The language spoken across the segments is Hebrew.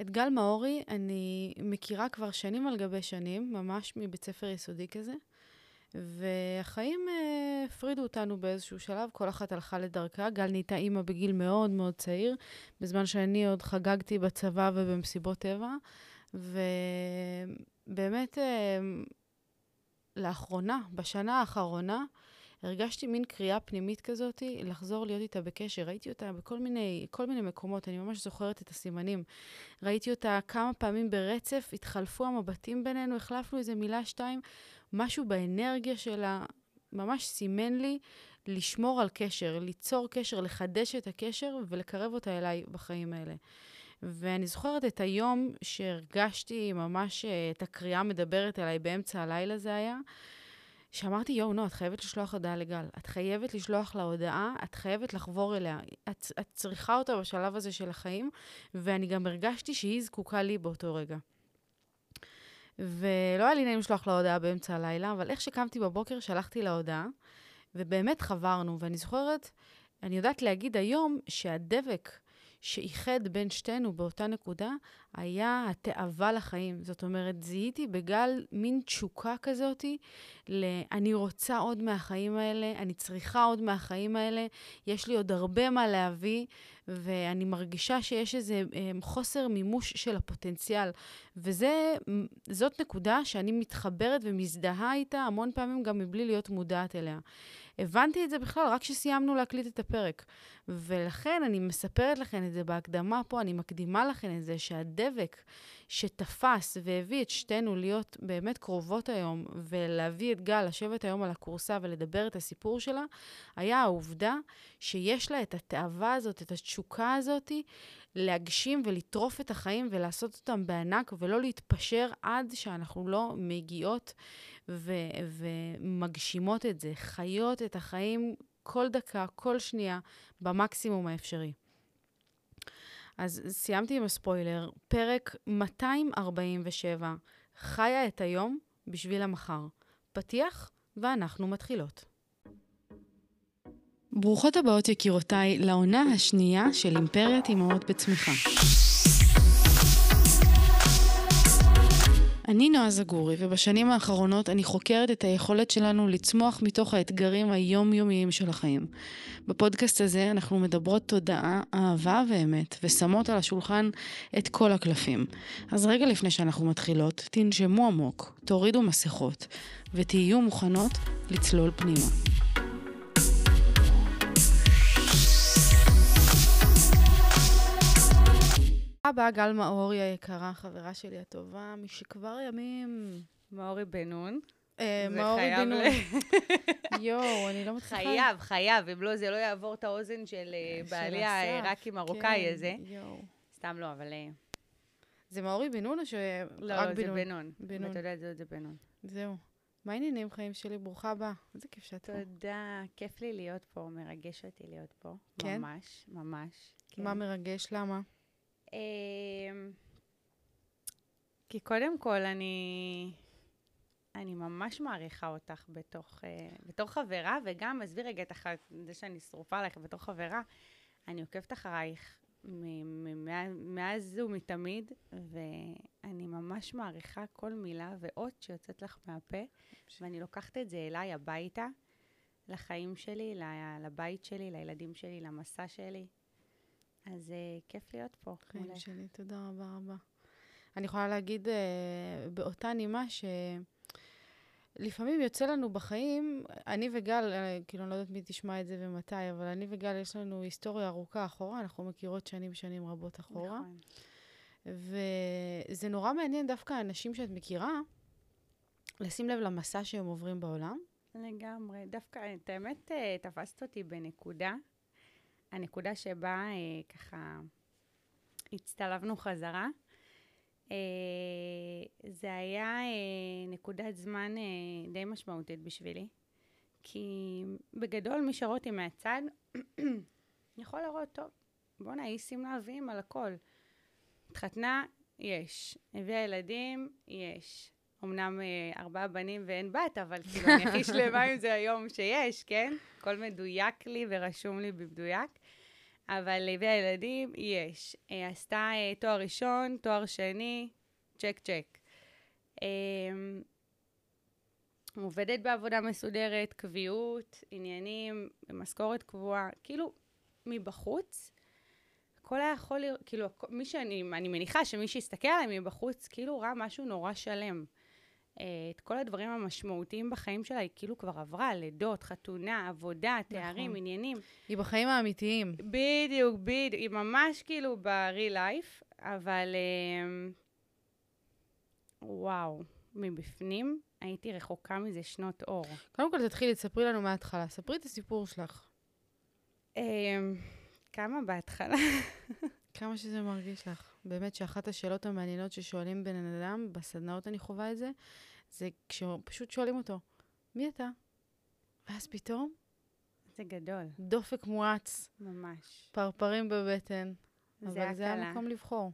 את גל מאורי אני מכירה כבר שנים על גבי שנים, ממש מבית ספר יסודי כזה. והחיים אה, הפרידו אותנו באיזשהו שלב, כל אחת הלכה לדרכה. גל נהייתה אימא בגיל מאוד מאוד צעיר, בזמן שאני עוד חגגתי בצבא ובמסיבות טבע. ובאמת, אה, לאחרונה, בשנה האחרונה, הרגשתי מין קריאה פנימית כזאת לחזור להיות איתה בקשר. ראיתי אותה בכל מיני, כל מיני מקומות, אני ממש זוכרת את הסימנים. ראיתי אותה כמה פעמים ברצף, התחלפו המבטים בינינו, החלפנו איזה מילה, שתיים, משהו באנרגיה שלה ממש סימן לי לשמור על קשר, ליצור קשר, לחדש את הקשר ולקרב אותה אליי בחיים האלה. ואני זוכרת את היום שהרגשתי ממש אה, את הקריאה מדברת אליי באמצע הלילה זה היה, שאמרתי, יואו, נו, את חייבת לשלוח הודעה לגל. את חייבת לשלוח לה הודעה, את חייבת לחבור אליה. את, את צריכה אותה בשלב הזה של החיים, ואני גם הרגשתי שהיא זקוקה לי באותו רגע. ולא היה לי נעים לשלוח לה הודעה באמצע הלילה, אבל איך שקמתי בבוקר, שלחתי לה הודעה, ובאמת חברנו. ואני זוכרת, אני יודעת להגיד היום שהדבק שאיחד בין שתינו באותה נקודה היה התאווה לחיים. זאת אומרת, זיהיתי בגל מין תשוקה כזאתי, ל... אני רוצה עוד מהחיים האלה, אני צריכה עוד מהחיים האלה, יש לי עוד הרבה מה להביא, ואני מרגישה שיש איזה um, חוסר מימוש של הפוטנציאל. וזאת נקודה שאני מתחברת ומזדהה איתה המון פעמים גם מבלי להיות מודעת אליה. הבנתי את זה בכלל רק כשסיימנו להקליט את הפרק. ולכן אני מספרת לכם את זה בהקדמה פה, אני מקדימה לכם את זה שהדבק שתפס והביא את שתינו להיות באמת קרובות היום, ולהביא את גל לשבת היום על הכורסה ולדבר את הסיפור שלה, היה העובדה שיש לה את התאווה הזאת, את התשוקה הזאת, להגשים ולטרוף את החיים ולעשות אותם בענק, ולא להתפשר עד שאנחנו לא מגיעות ו- ומגשימות את זה, חיות את החיים כל דקה, כל שנייה, במקסימום האפשרי. אז סיימתי עם הספוילר, פרק 247, חיה את היום בשביל המחר. פתיח, ואנחנו מתחילות. ברוכות הבאות יקירותיי לעונה השנייה של אימפריית אמהות בצמיחה. אני נועה זגורי, ובשנים האחרונות אני חוקרת את היכולת שלנו לצמוח מתוך האתגרים היומיומיים של החיים. בפודקאסט הזה אנחנו מדברות תודעה, אהבה ואמת, ושמות על השולחן את כל הקלפים. אז רגע לפני שאנחנו מתחילות, תנשמו עמוק, תורידו מסכות, ותהיו מוכנות לצלול פנימה. הבאה, גל מאורי היקרה, חברה שלי הטובה, משכבר ימים. מאורי בן נון. אה, מאורי בן נון. יואו, אני לא מצליחה... חייב, חייב, אם לא, זה לא יעבור את האוזן של אה, בעלי העיראקי מרוקאי כן, הזה. סתם לא, אבל... אה, זה מאורי בן נון או שרק לא, לא, בן זה נון? בן נון. בן נון. אתה יודע זה, זה בן נון. זהו. מה העניינים חיים שלי? ברוכה הבאה. איזה כיף שאת פה. תודה, כיף לי להיות פה, מרגש אותי להיות פה. כן? ממש, ממש. כן. מה מרגש? למה? אמ, כי קודם כל, אני, אני ממש מעריכה אותך בתוך, אה, בתור חברה, וגם, עזבי רגע את הח- זה שאני שרופה עלייך בתור חברה, אני עוקבת אחרייך מאז ומתמיד, ואני ממש מעריכה כל מילה ואות שיוצאת לך מהפה, ואני לוקחת את זה אליי הביתה, לחיים שלי, לבית שלי, לילדים שלי, למסע שלי. אז uh, כיף להיות פה. חיים מולך. שלי, תודה רבה רבה. אני יכולה להגיד אה, באותה נימה שלפעמים יוצא לנו בחיים, אני וגל, אה, כאילו, אני לא יודעת מי תשמע את זה ומתי, אבל אני וגל, יש לנו היסטוריה ארוכה אחורה, אנחנו מכירות שנים שנים רבות אחורה. נכון. וזה נורא מעניין דווקא אנשים שאת מכירה, לשים לב למסע שהם עוברים בעולם. לגמרי. דווקא, את האמת, תפסת אותי בנקודה, הנקודה שבה אה, ככה הצטלבנו חזרה. אה, זה היה אה, נקודת זמן אה, די משמעותית בשבילי, כי בגדול, מי שרואה אותי מהצד, יכול לראות, טוב, בואנה, היא שמלה ויים על הכל. התחתנה, יש. הביאה ילדים, יש. אמנם אה, ארבעה בנים ואין בת, אבל כאילו אני הכי שלמה עם זה היום שיש, כן? הכל מדויק לי ורשום לי במדויק. אבל הביאה ילדים, יש. אה, עשתה אה, תואר ראשון, תואר שני, צ'ק צ'ק. אה, עובדת בעבודה מסודרת, קביעות, עניינים, משכורת קבועה, כאילו, מבחוץ, הכל היה יכול להיות, כאילו, מי שאני, אני מניחה שמי שיסתכל עליי מבחוץ, כאילו ראה משהו נורא שלם. אה, את כל הדברים המשמעותיים בחיים שלה, היא כאילו כבר עברה, לידות, חתונה, עבודה, תארים, נכון. עניינים. היא בחיים האמיתיים. בדיוק, בדיוק, היא ממש כאילו ב-real life, אבל אה, וואו, מבפנים הייתי רחוקה מזה שנות אור. קודם כל, תתחילי, תספרי לנו מההתחלה. ספרי את הסיפור שלך. אה, כמה בהתחלה? כמה שזה מרגיש לך. באמת שאחת השאלות המעניינות ששואלים בן אדם, בסדנאות אני חווה את זה, זה כשפשוט שואלים אותו, מי אתה? ואז פתאום... זה גדול. דופק מואץ. ממש. פרפרים בבטן. זה אבל הקלה. זה המקום לבחור.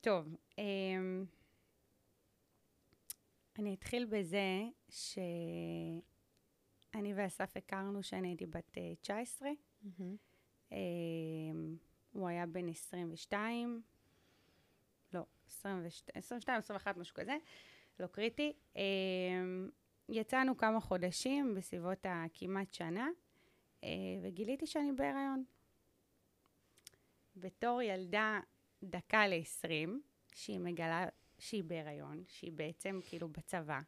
טוב, אמ... אני אתחיל בזה שאני ואסף הכרנו כשאני הייתי בת 19. אה, mm-hmm. אמ... הוא היה בן 22, לא, 22, 21, משהו כזה, לא קריטי. אמ, יצאנו כמה חודשים, בסביבות הכמעט שנה, אה, וגיליתי שאני בהיריון. בתור ילדה דקה ל-20, שהיא מגלה שהיא בהיריון, שהיא בעצם כאילו בצבא,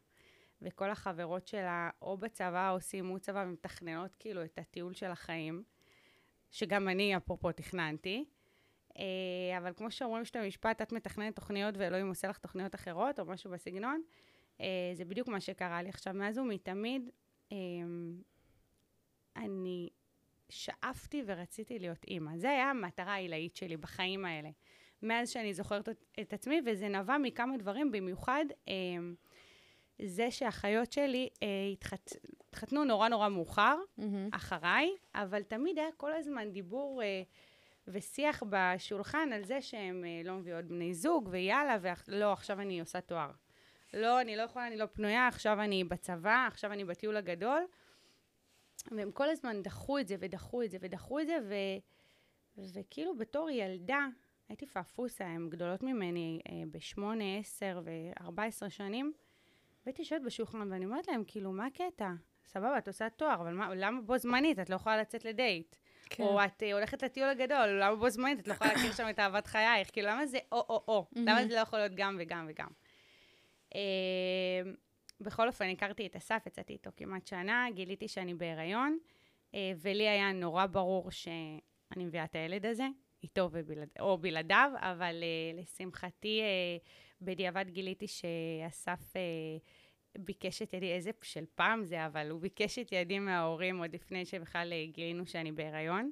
וכל החברות שלה או בצבא או סיימו צבא ומתכננות כאילו את הטיול של החיים, שגם אני, אפרופו, תכננתי. אה, אבל כמו שאומרים שאתה משפט, את מתכננת תוכניות ואלוהים עושה לך תוכניות אחרות, או משהו בסגנון, אה, זה בדיוק מה שקרה לי. עכשיו, מאז ומתמיד, אה, אני שאפתי ורציתי להיות אימא. זה היה המטרה העילאית שלי בחיים האלה. מאז שאני זוכרת את עצמי, וזה נבע מכמה דברים, במיוחד זה שהאחיות שלי התחת, התחתנו נורא נורא מאוחר, mm-hmm. אחריי, אבל תמיד היה כל הזמן דיבור... ושיח בשולחן על זה שהם אה, לא מביאות בני זוג, ויאללה, ולא, עכשיו אני עושה תואר. לא, אני לא יכולה, אני לא פנויה, עכשיו אני בצבא, עכשיו אני בטיול הגדול. והם כל הזמן דחו את זה, ודחו את זה, ודחו את זה, ו... וכאילו בתור ילדה, הייתי פעפוסה, הן גדולות ממני אה, בשמונה, עשר וארבע עשרה שנים, והייתי יושבת בשולחן ואני אומרת להם, כאילו, מה הקטע? סבבה, את עושה תואר, אבל מה, למה בו זמנית? את לא יכולה לצאת לדייט. כן. או את uh, הולכת לטיול הגדול, למה בו זמנית את לא יכולה להכיר שם את אהבת חייך? כאילו, למה זה או-או-או? למה זה לא יכול להיות גם וגם וגם? Uh, בכל אופן, הכרתי את אסף, יצאתי איתו כמעט שנה, גיליתי שאני בהיריון, uh, ולי היה נורא ברור שאני מביאה את הילד הזה, איתו ובלעד, או בלעדיו, אבל uh, לשמחתי, uh, בדיעבד גיליתי שאסף... ביקש את ידי, איזה של פעם זה, אבל הוא ביקש את ידי מההורים עוד לפני שבכלל גילינו שאני בהיריון.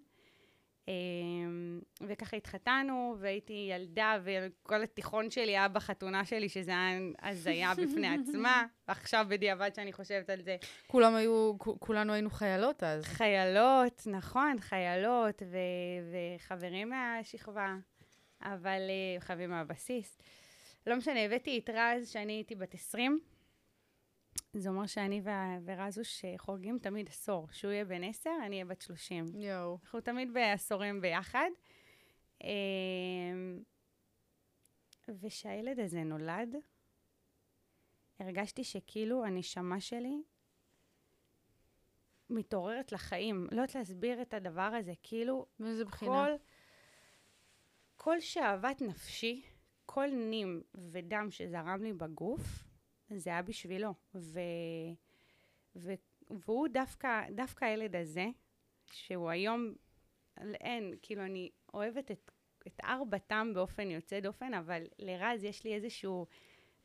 אמ, וככה התחתנו, והייתי ילדה, וכל התיכון שלי היה בחתונה שלי, שזה היה הזיה בפני עצמה, ועכשיו בדיעבד שאני חושבת על זה. כולם היו, כולנו היינו חיילות אז. חיילות, נכון, חיילות, ו- וחברים מהשכבה, אבל אה, חברים מהבסיס. לא משנה, הבאתי את רז, שאני הייתי בת 20, זה אומר שאני ורזוש חורגים תמיד עשור. שהוא יהיה בן עשר, אני אהיה בת שלושים. יואו. אנחנו תמיד בעשורים ביחד. אמ, וכשהילד הזה נולד, הרגשתי שכאילו הנשמה שלי מתעוררת לחיים. לא יודעת להסביר את הדבר הזה, כאילו... מאיזה בחינה? כל, כל שאהבת נפשי, כל נים ודם שזרם לי בגוף, זה היה בשבילו. ו... ו... והוא דווקא, דווקא הילד הזה, שהוא היום, אין, כאילו, אני אוהבת את, את ארבע תם באופן יוצא דופן, אבל לרז יש לי איזשהו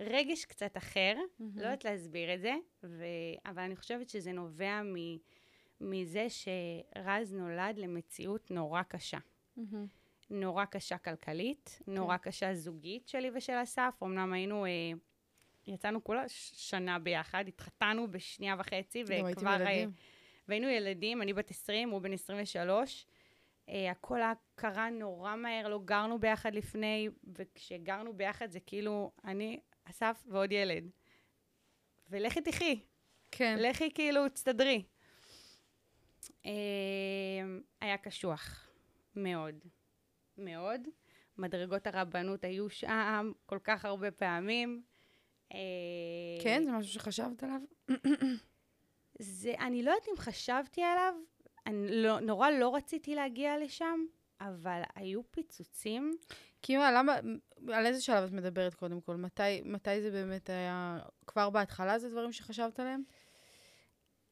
רגש קצת אחר, mm-hmm. לא יודעת להסביר את זה, ו... אבל אני חושבת שזה נובע מ... מזה שרז נולד למציאות נורא קשה. Mm-hmm. נורא קשה כלכלית, okay. נורא כן. קשה זוגית שלי ושל אסף. אמנם היינו... אה, יצאנו כולה שנה ביחד, התחתנו בשנייה וחצי, וכבר... ילדים. והיינו ילדים, אני בת 20, הוא בן 23. Uh, הכל קרה נורא מהר, לא גרנו ביחד לפני, וכשגרנו ביחד זה כאילו אני, אסף ועוד ילד. ולכי תחי. כן. לכי כאילו, תסתדרי. Uh, היה קשוח. מאוד. מאוד. מדרגות הרבנות היו שם כל כך הרבה פעמים. אה, כן, זה משהו שחשבת עליו? זה, אני לא יודעת אם חשבתי עליו, אני לא, נורא לא רציתי להגיע לשם, אבל היו פיצוצים. כי מה, למה, על איזה שלב את מדברת קודם כל? מתי, מתי זה באמת היה, כבר בהתחלה זה דברים שחשבת עליהם?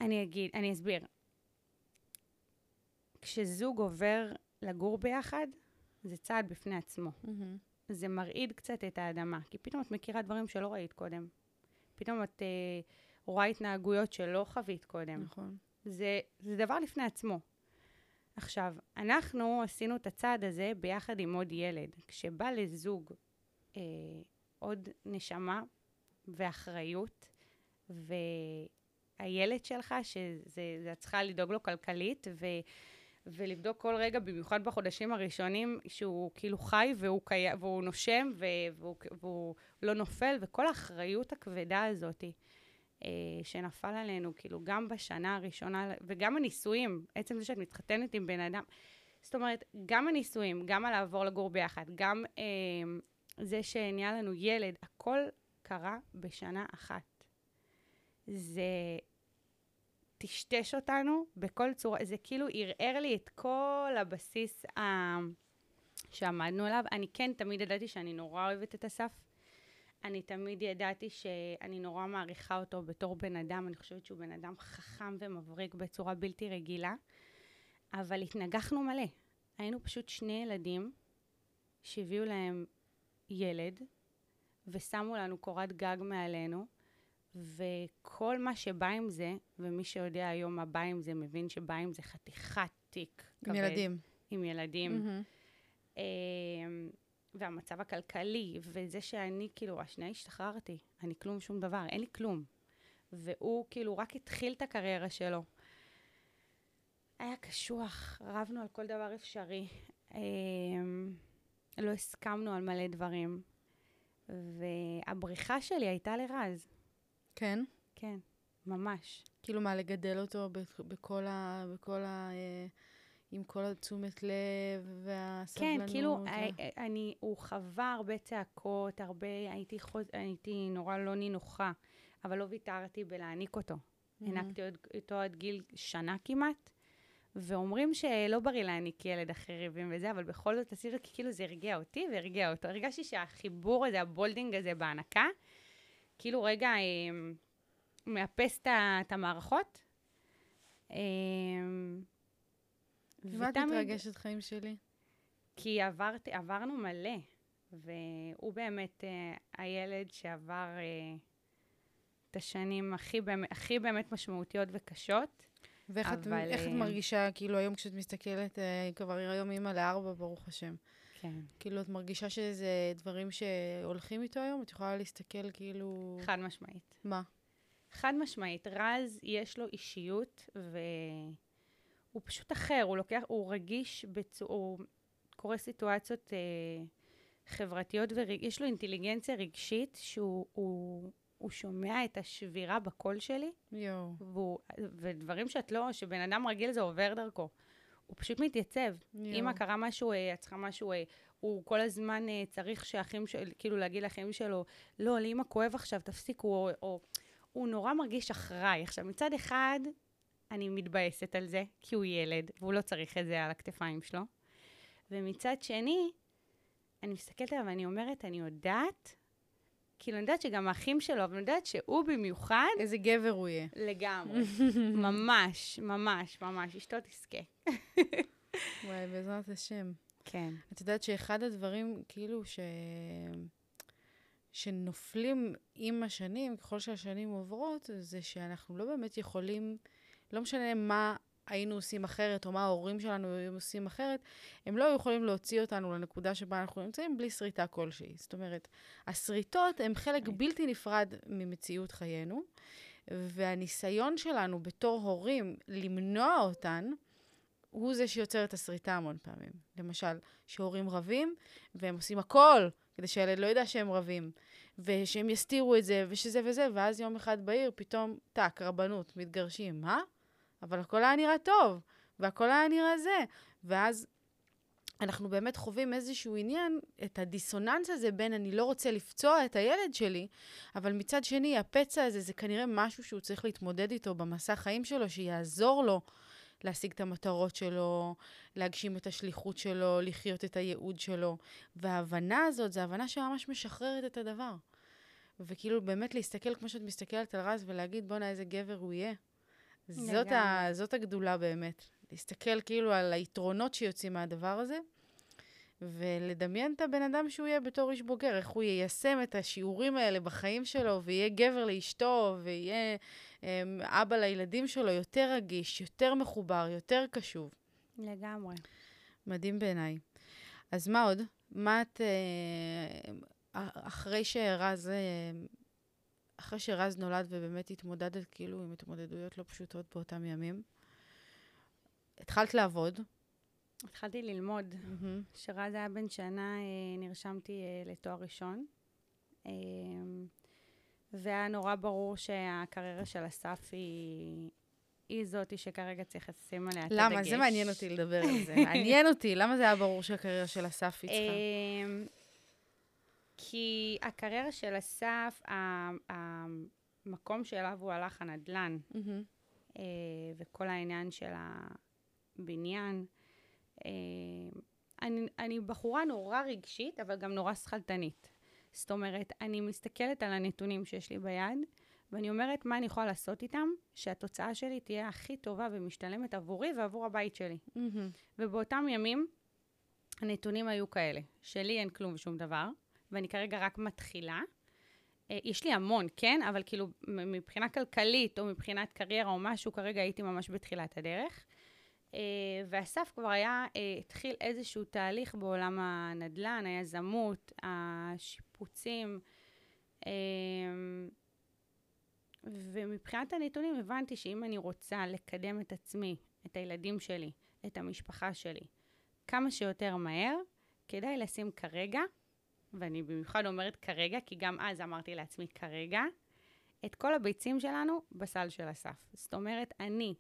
אני אגיד, אני אסביר. כשזוג עובר לגור ביחד, זה צעד בפני עצמו. זה מרעיד קצת את האדמה, כי פתאום את מכירה דברים שלא ראית קודם. פתאום את אה, רואה התנהגויות שלא חווית קודם. נכון. זה, זה דבר לפני עצמו. עכשיו, אנחנו עשינו את הצעד הזה ביחד עם עוד ילד. כשבא לזוג אה, עוד נשמה ואחריות, והילד שלך, שזה, את צריכה לדאוג לו כלכלית, ו... ולבדוק כל רגע, במיוחד בחודשים הראשונים, שהוא כאילו חי והוא, קי... והוא נושם והוא, והוא לא נופל, וכל האחריות הכבדה הזאת אה, שנפל עלינו, כאילו, גם בשנה הראשונה, וגם הנישואים, עצם זה שאת מתחתנת עם בן אדם, זאת אומרת, גם הנישואים, גם הלעבור לגור ביחד, גם אה, זה שנהיה לנו ילד, הכל קרה בשנה אחת. זה טשטש אותנו בכל צורה, זה כאילו ערער לי את כל הבסיס ה... שעמדנו עליו. אני כן תמיד ידעתי שאני נורא אוהבת את אסף. אני תמיד ידעתי שאני נורא מעריכה אותו בתור בן אדם, אני חושבת שהוא בן אדם חכם ומבריק בצורה בלתי רגילה, אבל התנגחנו מלא. היינו פשוט שני ילדים שהביאו להם ילד, ושמו לנו קורת גג מעלינו, וכל מה שבא עם זה, ומי שיודע היום מה בא עם זה, מבין שבא עם זה חתיכת תיק. עם כבד, ילדים. עם ילדים. Mm-hmm. והמצב הכלכלי, וזה שאני, כאילו, השנייה השתחררתי, אני כלום שום דבר, אין לי כלום. והוא כאילו רק התחיל את הקריירה שלו. היה קשוח, רבנו על כל דבר אפשרי. אמ, לא הסכמנו על מלא דברים. והבריחה שלי הייתה לרז. כן? כן, ממש. כאילו מה, לגדל אותו בכל ה... בכל ה... אה, עם כל התשומת לב והסבלנות. כן, כאילו, ו... אה, אה, אני, הוא חווה הרבה צעקות, הרבה, הייתי, חוז, הייתי נורא לא נינוחה, אבל לא ויתרתי בלהניק אותו. Mm-hmm. הנקתי אותו עד גיל שנה כמעט, ואומרים שלא בריא להניק ילד אחרי ריבים וזה, אבל בכל זאת עשיתי כי כאילו זה הרגיע אותי והרגיע אותו. הרגשתי שהחיבור הזה, ה bonding הזה בהנקה, כאילו רגע אה, מאפס את המערכות. אה, ומה את מתרגשת חיים שלי? כי עברת, עברנו מלא, והוא באמת אה, הילד שעבר אה, את השנים הכי, הכי באמת משמעותיות וקשות. ואיך אבל, את, איך את אה, מרגישה, כאילו, היום כשאת מסתכלת, אה, כבר היום אימא לארבע, ברוך השם. כן. כאילו, את מרגישה שזה דברים שהולכים איתו היום? את יכולה להסתכל כאילו... חד משמעית. מה? חד משמעית. רז, יש לו אישיות, והוא פשוט אחר, הוא לוקח, הוא רגיש, בצו... הוא קורא סיטואציות אה, חברתיות, ויש לו אינטליגנציה רגשית שהוא... הוא... הוא שומע את השבירה בקול שלי. יואו. ודברים שאת לא, שבן אדם רגיל זה עובר דרכו. הוא פשוט מתייצב. אם קרה משהו, אה, את צריכה משהו, אה, הוא כל הזמן אה, צריך שאחים, של, כאילו להגיד לאחים שלו, לא, לאמא כואב עכשיו, תפסיקו, או, או... הוא נורא מרגיש אחראי. עכשיו, מצד אחד, אני מתבאסת על זה, כי הוא ילד, והוא לא צריך את זה על הכתפיים שלו. ומצד שני, אני מסתכלת עליו ואני אומרת, אני יודעת כאילו, אני יודעת שגם האחים שלו, אבל אני יודעת שהוא במיוחד... איזה גבר הוא יהיה. לגמרי. ממש, ממש, ממש. אשתו תזכה. וואי, בעזרת השם. כן. את יודעת שאחד הדברים, כאילו, ש... שנופלים עם השנים, ככל שהשנים עוברות, זה שאנחנו לא באמת יכולים, לא משנה מה היינו עושים אחרת, או מה ההורים שלנו היו עושים אחרת, הם לא יכולים להוציא אותנו לנקודה שבה אנחנו נמצאים בלי שריטה כלשהי. זאת אומרת, השריטות הן חלק בלתי נפרד ממציאות חיינו, והניסיון שלנו בתור הורים למנוע אותן, הוא זה שיוצר את השריטה המון פעמים. למשל, שהורים רבים, והם עושים הכל כדי שהילד לא ידע שהם רבים, ושהם יסתירו את זה, ושזה וזה, ואז יום אחד בעיר, פתאום, טאק, רבנות, מתגרשים. מה? אבל הכל היה נראה טוב, והכל היה נראה זה. ואז אנחנו באמת חווים איזשהו עניין, את הדיסוננס הזה בין אני לא רוצה לפצוע את הילד שלי, אבל מצד שני, הפצע הזה זה כנראה משהו שהוא צריך להתמודד איתו במסע חיים שלו, שיעזור לו להשיג את המטרות שלו, להגשים את השליחות שלו, לחיות את הייעוד שלו. וההבנה הזאת, זו הבנה שממש משחררת את הדבר. וכאילו באמת להסתכל כמו שאת מסתכלת על רז ולהגיד, בואנה, איזה גבר הוא יהיה. זאת, ה, זאת הגדולה באמת. להסתכל כאילו על היתרונות שיוצאים מהדבר הזה, ולדמיין את הבן אדם שהוא יהיה בתור איש בוגר, איך הוא יישם את השיעורים האלה בחיים שלו, ויהיה גבר לאשתו, ויהיה אמ, אבא לילדים שלו יותר רגיש, יותר מחובר, יותר קשוב. לגמרי. מדהים בעיניי. אז מה עוד? מה את... אה, אחרי שרז... אה, אחרי שרז נולד ובאמת התמודדת כאילו עם התמודדויות לא פשוטות באותם ימים, התחלת לעבוד. התחלתי ללמוד. Mm-hmm. כשרז היה בן שנה, אה, נרשמתי לתואר ראשון. והיה נורא ברור שהקריירה של אסף היא, היא זאתי שכרגע צריך לשים עליה את הדגש. למה? זה מעניין אותי לדבר על זה. מעניין אותי, למה זה היה ברור שהקריירה של אסף היא צריכה? כי הקריירה של אסף, המקום שאליו הוא הלך, הנדל"ן, mm-hmm. וכל העניין של הבניין, אה, אני, אני בחורה נורא רגשית, אבל גם נורא שכלתנית. זאת אומרת, אני מסתכלת על הנתונים שיש לי ביד, ואני אומרת מה אני יכולה לעשות איתם, שהתוצאה שלי תהיה הכי טובה ומשתלמת עבורי ועבור הבית שלי. Mm-hmm. ובאותם ימים, הנתונים היו כאלה, שלי אין כלום ושום דבר, ואני כרגע רק מתחילה. אה, יש לי המון, כן? אבל כאילו, מבחינה כלכלית, או מבחינת קריירה או משהו, כרגע הייתי ממש בתחילת הדרך. אה, ואסף כבר היה, אה, התחיל איזשהו תהליך בעולם הנדל"ן, היזמות, השיפוצים. ומבחינת הנתונים הבנתי שאם אני רוצה לקדם את עצמי, את הילדים שלי, את המשפחה שלי, כמה שיותר מהר, כדאי לשים כרגע, ואני במיוחד אומרת כרגע, כי גם אז אמרתי לעצמי כרגע, את כל הביצים שלנו בסל של אסף. זאת אומרת, אני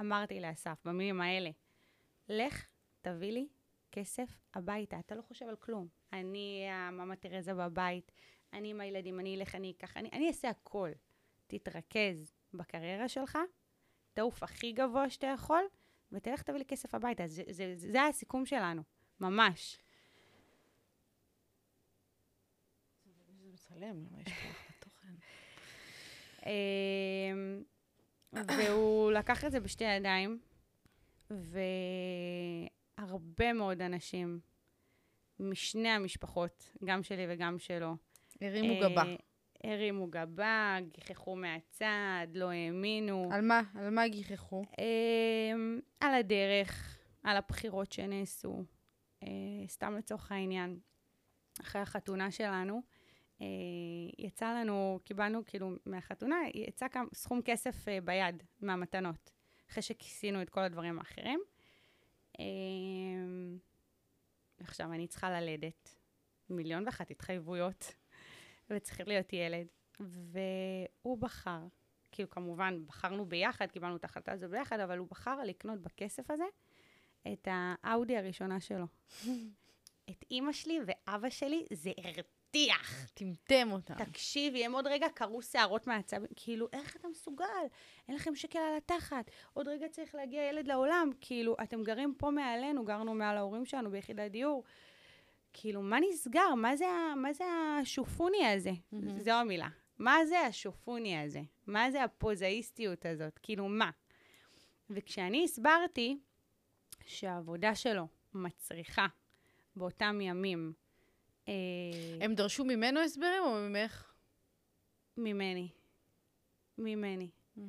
אמרתי לאסף במילים האלה, לך, תביא לי כסף הביתה, אתה לא חושב על כלום. אני המאמה תרזה בבית, אני עם הילדים, אני אלך, אני אקח, אני, אני אעשה הכל. תתרכז בקריירה שלך, תעוף הכי גבוה שאתה יכול, ותלך תביא לי כסף הביתה. זה, זה, זה, זה הסיכום שלנו, ממש. מצלם, למה יש כוח לתוכן? אמ, והוא לקח את זה בשתי ידיים, והרבה מאוד אנשים משני המשפחות, גם שלי וגם שלו, הרימו גבה. הרימו גבה, גיחכו מהצד, לא האמינו. על מה? על מה גיחכו? אמ, על הדרך, על הבחירות שנעשו. אה, סתם לצורך העניין, אחרי החתונה שלנו, אה, יצא לנו, קיבלנו כאילו מהחתונה, יצא כמה, סכום כסף אה, ביד מהמתנות, אחרי שכיסינו את כל הדברים האחרים. עכשיו אני צריכה ללדת, מיליון ואחת התחייבויות. וצריך להיות ילד. והוא בחר, כאילו כמובן בחרנו ביחד, קיבלנו את ההחלטה הזו ביחד, אבל הוא בחר לקנות בכסף הזה את האאודי הראשונה שלו. את אימא שלי ואבא שלי זה הרתיח. טמטם אותם. תקשיבי, הם עוד רגע קרו שערות מהעצבים, כאילו, איך אתה מסוגל? אין לכם שקל על התחת. עוד רגע צריך להגיע ילד לעולם. כאילו, אתם גרים פה מעלינו, גרנו מעל ההורים שלנו ביחידת דיור. כאילו, מה נסגר? מה זה, מה זה השופוני הזה? Mm-hmm. זו המילה. מה זה השופוני הזה? מה זה הפוזאיסטיות הזאת? כאילו, מה? וכשאני הסברתי שהעבודה שלו מצריכה באותם ימים... אה, הם דרשו ממנו הסברים או ממך? ממני. ממני. Mm-hmm.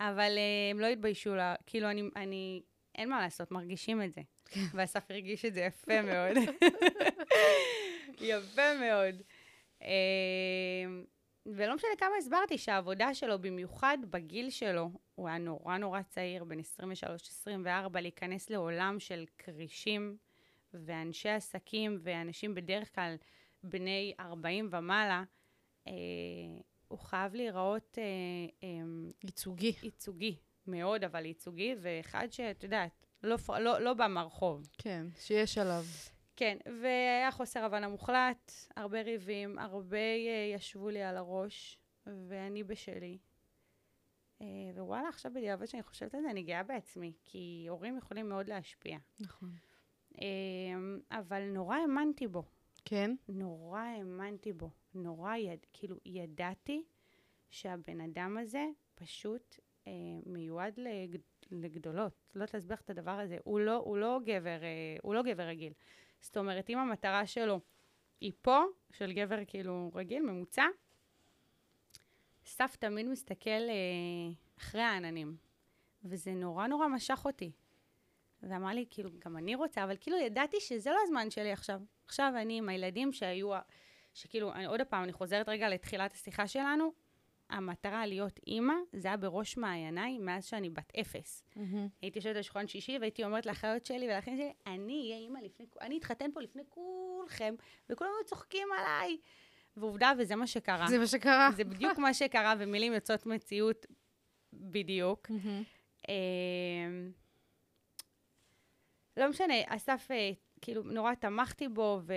אבל אה, הם לא התביישו לה, כאילו, אני, אני, אין מה לעשות, מרגישים את זה. ואסף הרגיש את זה יפה מאוד. יפה מאוד. אמ, ולא משנה כמה הסברתי שהעבודה שלו, במיוחד בגיל שלו, הוא היה נורא נורא צעיר, בן 23-24, להיכנס לעולם של כרישים ואנשי עסקים ואנשים בדרך כלל בני 40 ומעלה, אה, הוא חייב להיראות... אה, אה, ייצוגי. ייצוגי, מאוד אבל ייצוגי, ואחד שאת יודעת, לא, לא, לא בא מהרחוב. כן, שיש עליו. כן, והיה חוסר הבנה מוחלט, הרבה ריבים, הרבה אה, ישבו לי על הראש, ואני בשלי. אה, ווואלה, עכשיו בדיעבד שאני חושבת על זה, אני גאה בעצמי, כי הורים יכולים מאוד להשפיע. נכון. אה, אבל נורא האמנתי בו. כן? נורא האמנתי בו. נורא, יד, כאילו, ידעתי שהבן אדם הזה פשוט אה, מיועד לג, לגדולות. לא להסביר את הדבר הזה. הוא לא, הוא לא גבר, אה, הוא לא גבר רגיל. זאת אומרת, אם המטרה שלו היא פה, של גבר כאילו רגיל, ממוצע, סף תמיד מסתכל אה, אחרי העננים. וזה נורא נורא משך אותי. ואמר לי, כאילו, גם אני רוצה, אבל כאילו ידעתי שזה לא הזמן שלי עכשיו. עכשיו אני עם הילדים שהיו, שכאילו, אני, עוד פעם, אני חוזרת רגע לתחילת השיחה שלנו, המטרה להיות אימא, זה היה בראש מעייניי מאז שאני בת אפס. הייתי יושבת על שולחן שישי והייתי אומרת לאחיות שלי ולאחים שלי, אני אהיה אימא לפני, אני אתחתן פה לפני כולכם, וכולם היו צוחקים עליי. ועובדה, וזה מה שקרה. זה מה שקרה. זה בדיוק מה שקרה, ומילים יוצאות מציאות בדיוק. מהמם. לא משנה, אסף, אה, כאילו, נורא תמכתי בו, ו...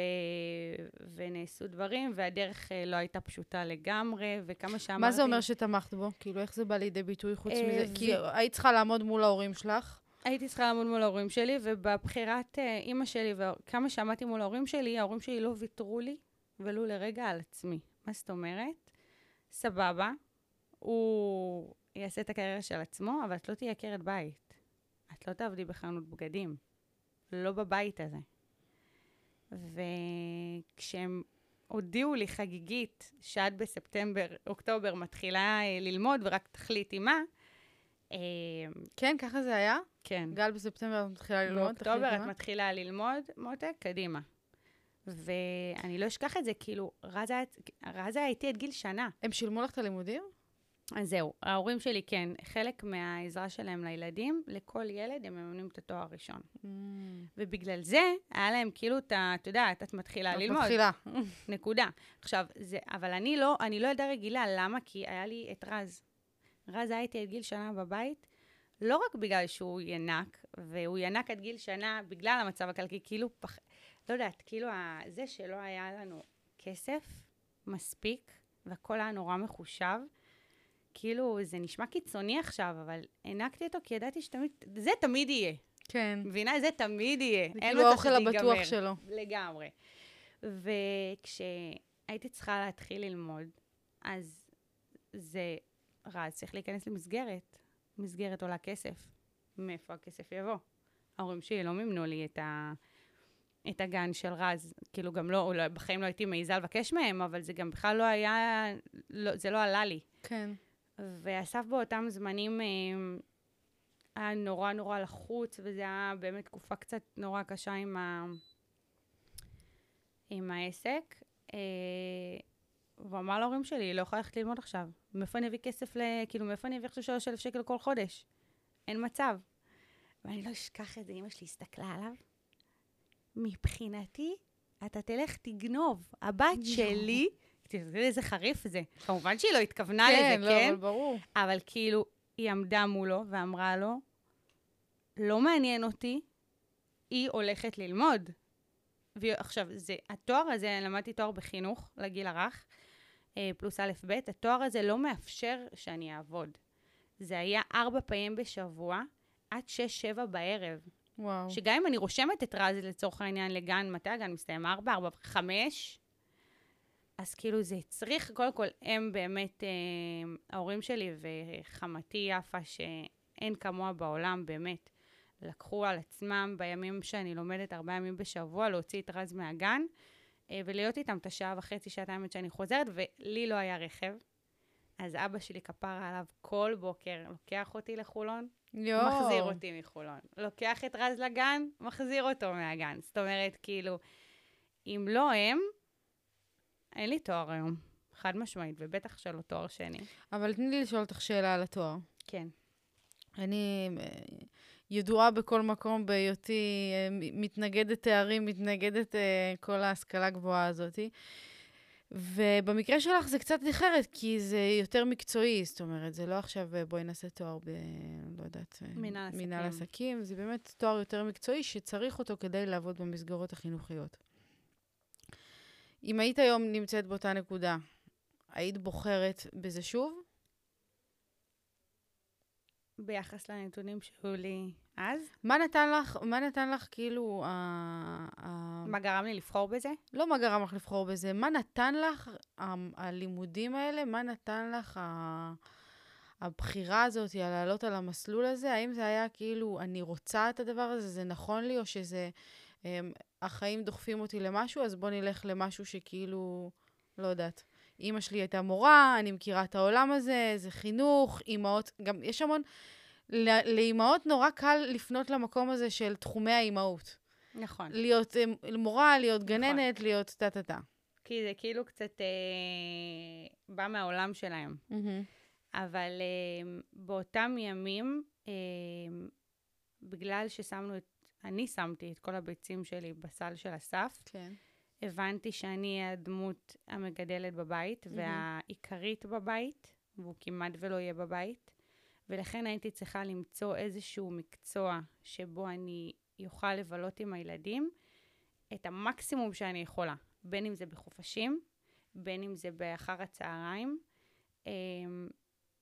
ונעשו דברים, והדרך אה, לא הייתה פשוטה לגמרי, וכמה שאמרתי... מה זה אומר שתמכת בו? כאילו, איך זה בא לידי ביטוי חוץ אה, מזה? ו- כי היית צריכה לעמוד מול ההורים שלך. הייתי צריכה לעמוד מול ההורים שלי, ובבחירת אימא שלי, וכמה שעמדתי מול ההורים שלי, ההורים שלי לא ויתרו לי, ולו לרגע על עצמי. מה זאת אומרת? סבבה, הוא יעשה את הקריירה של עצמו, אבל את לא תהיי עקרת בית. את לא תעבדי בחנות בגדים. לא בבית הזה. וכשהם הודיעו לי חגיגית שעד בספטמבר, אוקטובר, מתחילה אה, ללמוד ורק תחליטי מה, אה, כן, ככה זה היה? כן. גל בספטמבר את מתחילה ללמוד? באוקטובר את? מתחילה ללמוד, מותק, קדימה. ואני לא אשכח את זה, כאילו, רז היה, רז היה איתי עד גיל שנה. הם שילמו לך את הלימודים? אז זהו, ההורים שלי כן, חלק מהעזרה שלהם לילדים, לכל ילד הם מממנים את התואר הראשון. ובגלל זה, היה להם כאילו את ה... את יודעת, את מתחילה את ללמוד. מתחילה. נקודה. עכשיו, זה, אבל אני לא, אני לא ילדה רגילה, למה? כי היה לי את רז. רז היה איתי עד גיל שנה בבית, לא רק בגלל שהוא ינק, והוא ינק עד גיל שנה בגלל המצב הכלכלי, כאילו, פח... לא יודעת, כאילו, ה- זה שלא היה לנו כסף מספיק, והכל היה נורא מחושב, כאילו, זה נשמע קיצוני עכשיו, אבל הענקתי אותו כי ידעתי שתמיד, זה תמיד יהיה. כן. מבינה? זה תמיד יהיה. זה כאילו האוכל הבטוח. שלו. לגמרי. וכשהייתי צריכה להתחיל ללמוד, אז זה רז, צריך להיכנס למסגרת. מסגרת עולה כסף. מאיפה הכסף יבוא? ההורים שלי לא מימנו לי את, ה... את הגן של רז. כאילו, גם לא, אולי בחיים לא הייתי מעיזה לבקש מהם, אבל זה גם בכלל לא היה, לא, זה לא עלה לי. כן. ואסף באותם זמנים אה, היה נורא נורא לחוץ, וזה היה באמת תקופה קצת נורא קשה עם, ה... עם העסק. אה, והוא אמר להורים שלי, לא יכולה ללכת ללמוד עכשיו. מאיפה אני אביא כסף ל... כאילו, מאיפה אני אביא עכשיו 3,000 שקל כל חודש? אין מצב. ואני לא אשכח את זה, אמא שלי הסתכלה עליו. מבחינתי, אתה תלך תגנוב. הבת שלי, תראי איזה חריף זה. כמובן שהיא לא התכוונה כן, לזה, לא, כן? אבל ברור. אבל כאילו, היא עמדה מולו ואמרה לו, לא מעניין אותי, היא הולכת ללמוד. ועכשיו, זה, התואר הזה, למדתי תואר בחינוך לגיל הרך, אה, פלוס א' ב', התואר הזה לא מאפשר שאני אעבוד. זה היה ארבע פעמים בשבוע, עד שש-שבע בערב. וואו. שגם אם אני רושמת את רז לצורך העניין לגן, מתי הגן מסתיים? ארבע, ארבע, חמש? אז כאילו זה הצריך, קודם כל, הם באמת, אה, ההורים שלי וחמתי יפה, שאין כמוה בעולם, באמת, לקחו על עצמם בימים שאני לומדת ארבעה ימים בשבוע, להוציא את רז מהגן, אה, ולהיות איתם את השעה וחצי, שעתיים עד שאני חוזרת, ולי לא היה רכב. אז אבא שלי כפרה עליו כל בוקר, לוקח אותי לחולון, יואו. מחזיר אותי מחולון. לוקח את רז לגן, מחזיר אותו מהגן. זאת אומרת, כאילו, אם לא הם, אין לי תואר היום. חד משמעית, ובטח שלא תואר שני. אבל תני לי לשאול אותך שאלה על התואר. כן. אני אה, ידועה בכל מקום בהיותי אה, מתנגדת תארים, מתנגדת אה, כל ההשכלה הגבוהה הזאת. ובמקרה שלך זה קצת אחרת, כי זה יותר מקצועי, זאת אומרת, זה לא עכשיו בואי נעשה תואר ב... לא יודעת... מנהל עסקים. מנהל עסקים, זה באמת תואר יותר מקצועי שצריך אותו כדי לעבוד במסגרות החינוכיות. אם היית היום נמצאת באותה נקודה, היית בוחרת בזה שוב? ביחס לנתונים שהיו לי אז. מה נתן לך, מה נתן לך כאילו, ה... ה... מה גרם לי לבחור בזה? לא מה גרם לך לבחור בזה, מה נתן לך ה... הלימודים האלה, מה נתן לך ה... הבחירה הזאת, על לעלות על המסלול הזה? האם זה היה כאילו, אני רוצה את הדבר הזה, זה נכון לי, או שזה, הם, החיים דוחפים אותי למשהו, אז בוא נלך למשהו שכאילו, לא יודעת. אימא שלי הייתה מורה, אני מכירה את העולם הזה, זה חינוך, אימהות, גם יש המון... לאימהות נורא קל לפנות למקום הזה של תחומי האימהות. נכון. להיות אה, מורה, להיות גננת, נכון. להיות טה-טה-טה. כי זה כאילו קצת אה, בא מהעולם שלהם. Mm-hmm. אבל אה, באותם ימים, אה, בגלל ששמנו את, אני שמתי את כל הביצים שלי בסל של אסף, כן. הבנתי שאני הדמות המגדלת בבית. והעיקרית בבית, והוא כמעט ולא יהיה בבית. ולכן הייתי צריכה למצוא איזשהו מקצוע שבו אני אוכל לבלות עם הילדים את המקסימום שאני יכולה, בין אם זה בחופשים, בין אם זה באחר הצהריים, אמ,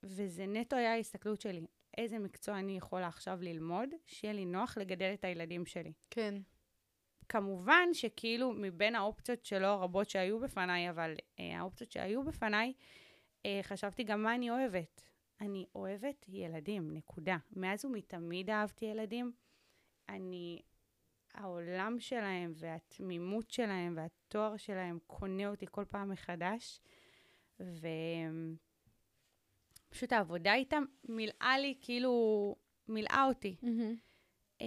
וזה נטו היה ההסתכלות שלי, איזה מקצוע אני יכולה עכשיו ללמוד, שיהיה לי נוח לגדל את הילדים שלי. כן. כמובן שכאילו מבין האופציות שלא הרבות שהיו בפניי, אבל אה, האופציות שהיו בפניי, אה, חשבתי גם מה אני אוהבת. אני אוהבת ילדים, נקודה. מאז ומתמיד אהבתי ילדים. אני, העולם שלהם והתמימות שלהם והתואר שלהם קונה אותי כל פעם מחדש. ופשוט העבודה איתם מילאה לי, כאילו, מילאה אותי. Mm-hmm.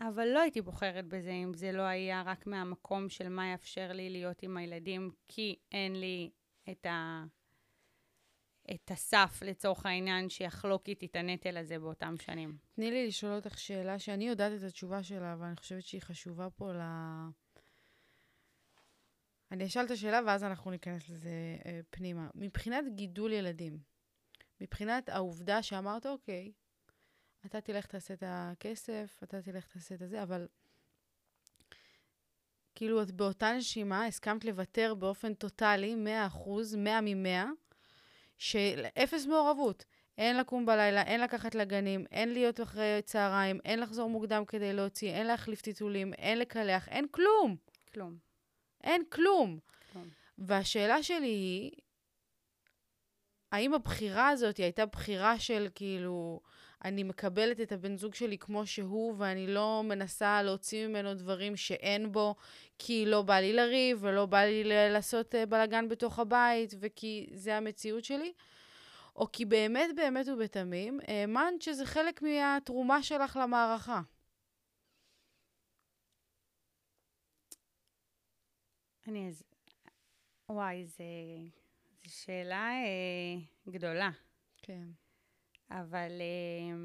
אבל לא הייתי בוחרת בזה אם זה לא היה רק מהמקום של מה יאפשר לי להיות עם הילדים, כי אין לי את ה... את הסף, לצורך העניין, שיחלוק איתי את הנטל הזה באותם שנים. תני לי לשאול אותך שאלה שאני יודעת את התשובה שלה, אבל אני חושבת שהיא חשובה פה ל... אני אשאל את השאלה ואז אנחנו ניכנס לזה אה, פנימה. מבחינת גידול ילדים, מבחינת העובדה שאמרת, אוקיי, אתה תלך תעשה את הכסף, אתה תלך תעשה את זה, אבל כאילו את באותה נשימה הסכמת לוותר באופן טוטאלי, 100%, 100 מ-100, של אפס מעורבות. אין לקום בלילה, אין לקחת לגנים, אין להיות אחרי צהריים, אין לחזור מוקדם כדי להוציא, אין להחליף טיטולים, אין לקלח, אין כלום. כלום. אין כלום. כלום. והשאלה שלי היא, האם הבחירה הזאת הייתה בחירה של כאילו, אני מקבלת את הבן זוג שלי כמו שהוא, ואני לא מנסה להוציא ממנו דברים שאין בו, כי לא בא לי לריב, ולא בא לי לעשות אה, בלאגן בתוך הבית, וכי זה המציאות שלי? או כי באמת, באמת ובתמים, האמנת שזה חלק מהתרומה שלך למערכה. אני אז... וואי, זו שאלה אה, גדולה. כן. אבל אה,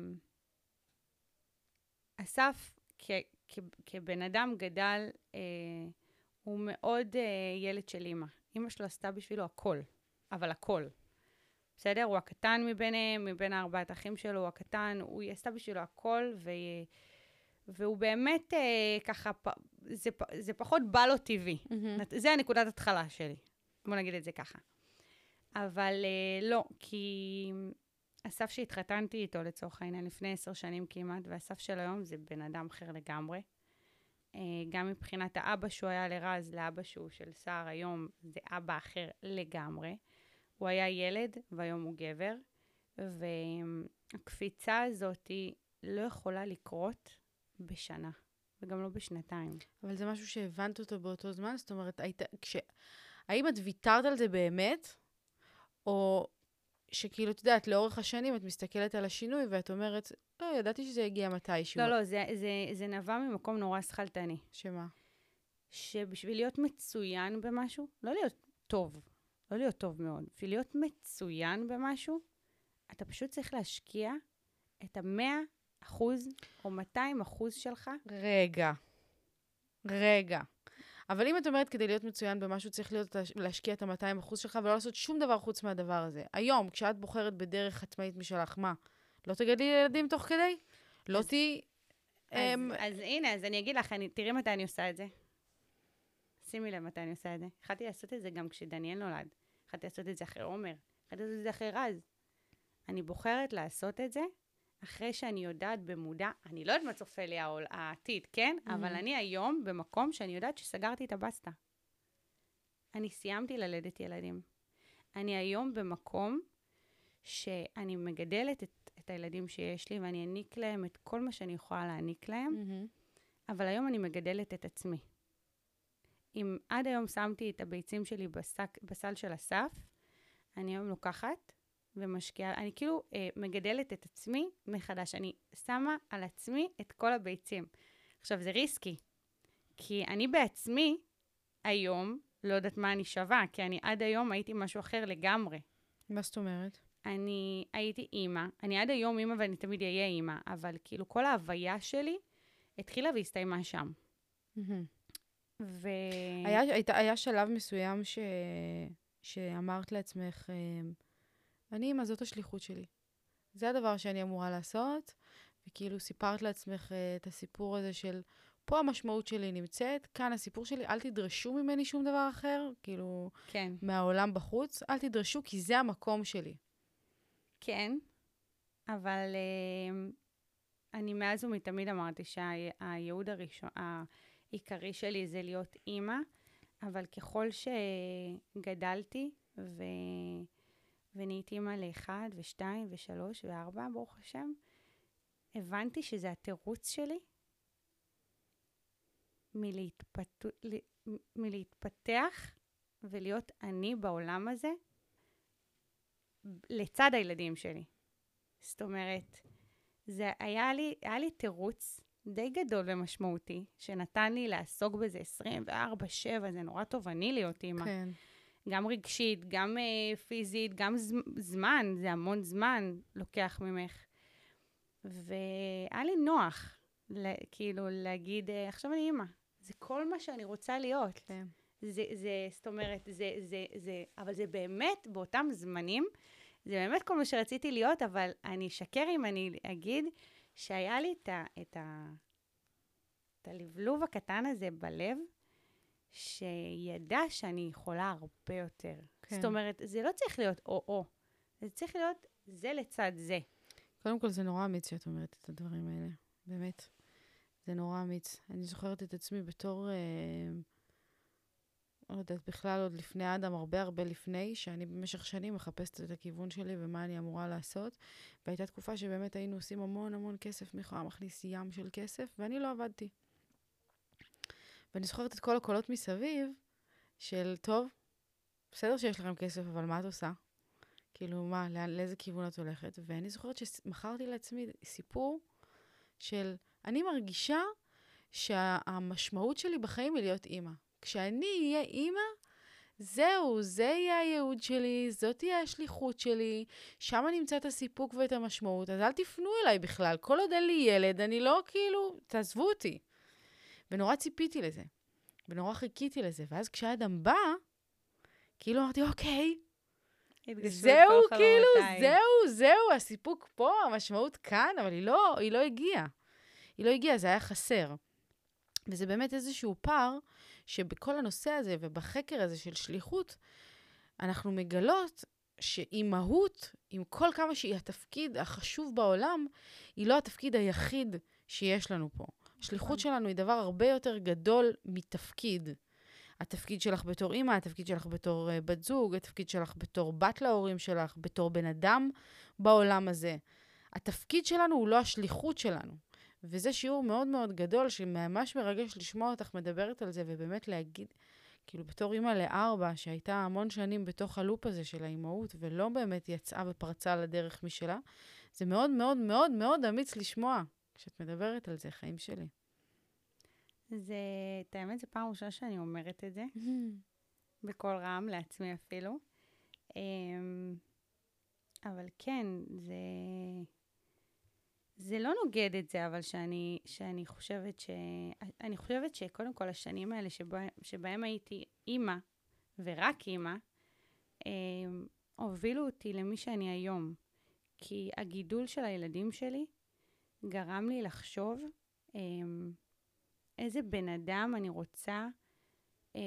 אסף, כ, כ, כבן אדם גדל, אה, הוא מאוד אה, ילד של אימא. אימא שלו עשתה בשבילו הכל, אבל הכל. בסדר? הוא הקטן מביניהם, מבין ארבעת האחים שלו, הוא הקטן, הוא עשתה בשבילו הכל, ו... והוא באמת אה, ככה, פ... זה, זה פחות בא לו טבעי. Mm-hmm. זה הנקודת התחלה שלי, בוא נגיד את זה ככה. אבל אה, לא, כי אסף שהתחתנתי איתו, לצורך העניין, לפני עשר שנים כמעט, ואסף של היום זה בן אדם אחר לגמרי. אה, גם מבחינת האבא שהוא היה לרז, לאבא שהוא של סער היום, זה אבא אחר לגמרי. הוא היה ילד, והיום הוא גבר, והקפיצה הזאת לא יכולה לקרות בשנה, וגם לא בשנתיים. אבל זה משהו שהבנת אותו באותו זמן? זאת אומרת, היית, כש... האם את ויתרת על זה באמת? או שכאילו, את יודעת, לאורך השנים את מסתכלת על השינוי ואת אומרת, לא, ידעתי שזה יגיע מתישהו. לא, לא, זה, זה, זה נבע ממקום נורא שכלתני. שמה? שבשביל להיות מצוין במשהו, לא להיות טוב, לא להיות טוב מאוד, בשביל להיות מצוין במשהו, אתה פשוט צריך להשקיע את המאה אחוז או 200 אחוז שלך. רגע, רגע. אבל אם את אומרת, כדי להיות מצוין במשהו, צריך להיות, להשקיע את ה-200% שלך ולא לעשות שום דבר חוץ מהדבר הזה. היום, כשאת בוחרת בדרך עצמאית משלך, מה? לא תגדלי ילדים תוך כדי? לא תהיי... אז, um, אז הנה, אז אני אגיד לך, אני, תראי מתי אני עושה את זה. שימי לב מתי אני עושה את זה. התחלתי לעשות את זה גם כשדניאל נולד. התחלתי לעשות את זה אחרי עומר. התחלתי לעשות את זה אחרי רז. אני בוחרת לעשות את זה אחרי שאני יודעת במודע, אני לא יודעת מה צופה לי העול, העתיד, כן? Mm-hmm. אבל אני היום במקום שאני יודעת שסגרתי את הבסטה. אני סיימתי ללדת ילדים. אני היום במקום שאני מגדלת את, את הילדים שיש לי, ואני אעניק להם את כל מה שאני יכולה להעניק להם, mm-hmm. אבל היום אני מגדלת את עצמי. אם עד היום שמתי את הביצים שלי בסק, בסל של אסף, אני היום לוקחת ומשקיעה, אני כאילו אה, מגדלת את עצמי מחדש. אני שמה על עצמי את כל הביצים. עכשיו, זה ריסקי, כי אני בעצמי היום לא יודעת מה אני שווה, כי אני עד היום הייתי משהו אחר לגמרי. מה זאת אומרת? אני הייתי אימא, אני עד היום אימא ואני תמיד אהיה אימא, אבל כאילו כל ההוויה שלי התחילה והסתיימה שם. ו... היה, היה, היה שלב מסוים ש... שאמרת לעצמך, אה, אני אימא, זאת השליחות שלי. זה הדבר שאני אמורה לעשות, וכאילו סיפרת לעצמך uh, את הסיפור הזה של, פה המשמעות שלי נמצאת, כאן הסיפור שלי, אל תדרשו ממני שום דבר אחר, כאילו, כן. מהעולם בחוץ, אל תדרשו, כי זה המקום שלי. כן, אבל uh, אני מאז ומתמיד אמרתי שהייעוד הראשון, העיקרי שלי זה להיות אימא, אבל ככל שגדלתי, ו... ונהייתי אימא לאחד ושתיים ושלוש וארבע, ברוך השם, הבנתי שזה התירוץ שלי מלהתפת... מלהתפתח ולהיות אני בעולם הזה לצד הילדים שלי. זאת אומרת, זה היה לי, היה לי תירוץ די גדול ומשמעותי, שנתן לי לעסוק בזה 24-7, זה נורא תובעני להיות אימא. כן. גם רגשית, גם uh, פיזית, גם ז, זמן, זה המון זמן לוקח ממך. והיה לי נוח, לה, כאילו, להגיד, uh, עכשיו אני אימא. זה כל מה שאני רוצה להיות. כן. זה, זה, זאת אומרת, זה, זה, זה, אבל זה באמת, באותם זמנים, זה באמת כל מה שרציתי להיות, אבל אני אשקר אם אני אגיד שהיה לי את, ה, את, ה, את הלבלוב הקטן הזה בלב, שידע שאני יכולה הרבה יותר. כן. זאת אומרת, זה לא צריך להיות או-או, זה צריך להיות זה לצד זה. קודם כל, זה נורא אמיץ שאת אומרת את הדברים האלה, באמת. זה נורא אמיץ. אני זוכרת את עצמי בתור, אה, לא יודעת, בכלל עוד לפני אדם, הרבה הרבה לפני, שאני במשך שנים מחפשת את הכיוון שלי ומה אני אמורה לעשות. והייתה תקופה שבאמת היינו עושים המון המון כסף, מיכולה מכניס ים של כסף, ואני לא עבדתי. ואני זוכרת את כל הקולות מסביב, של, טוב, בסדר שיש לכם כסף, אבל מה את עושה? כאילו, מה, לאן, לאיזה כיוון את הולכת? ואני זוכרת שמכרתי לעצמי סיפור של, אני מרגישה שהמשמעות שלי בחיים היא להיות אימא. כשאני אהיה אימא, זהו, זה יהיה הייעוד שלי, זאת תהיה השליחות שלי, שם אני אמצא את הסיפוק ואת המשמעות, אז אל תפנו אליי בכלל. כל עוד אין לי ילד, אני לא כאילו, תעזבו אותי. ונורא ציפיתי לזה, ונורא חיכיתי לזה. ואז כשאדם בא, כאילו אמרתי, אוקיי, זהו, כאילו, זהו, זהו, הסיפוק פה, המשמעות כאן, אבל היא לא, היא לא הגיעה. היא לא הגיעה, זה היה חסר. וזה באמת איזשהו פער שבכל הנושא הזה ובחקר הזה של שליחות, אנחנו מגלות שאימהות, עם כל כמה שהיא התפקיד החשוב בעולם, היא לא התפקיד היחיד שיש לנו פה. השליחות שלנו היא דבר הרבה יותר גדול מתפקיד. התפקיד שלך בתור אימא, התפקיד שלך בתור uh, בת זוג, התפקיד שלך בתור בת להורים שלך, בתור בן אדם בעולם הזה. התפקיד שלנו הוא לא השליחות שלנו. וזה שיעור מאוד מאוד גדול, שממש מרגש לשמוע אותך מדברת על זה, ובאמת להגיד, כאילו, בתור אימא לארבע, שהייתה המון שנים בתוך הלופ הזה של האימהות, ולא באמת יצאה ופרצה לדרך משלה, זה מאוד מאוד מאוד מאוד אמיץ לשמוע. כשאת מדברת על זה, חיים שלי. זה, את האמת, זו פעם ראשונה שאני אומרת את זה, בקול רם, לעצמי אפילו. אמ, אבל כן, זה, זה לא נוגד את זה, אבל שאני, שאני חושבת ש... אני חושבת שקודם כל השנים האלה שבה, שבהם הייתי אימא, ורק אימא, אה, הובילו אותי למי שאני היום. כי הגידול של הילדים שלי גרם לי לחשוב אה, איזה בן אדם אני רוצה אה,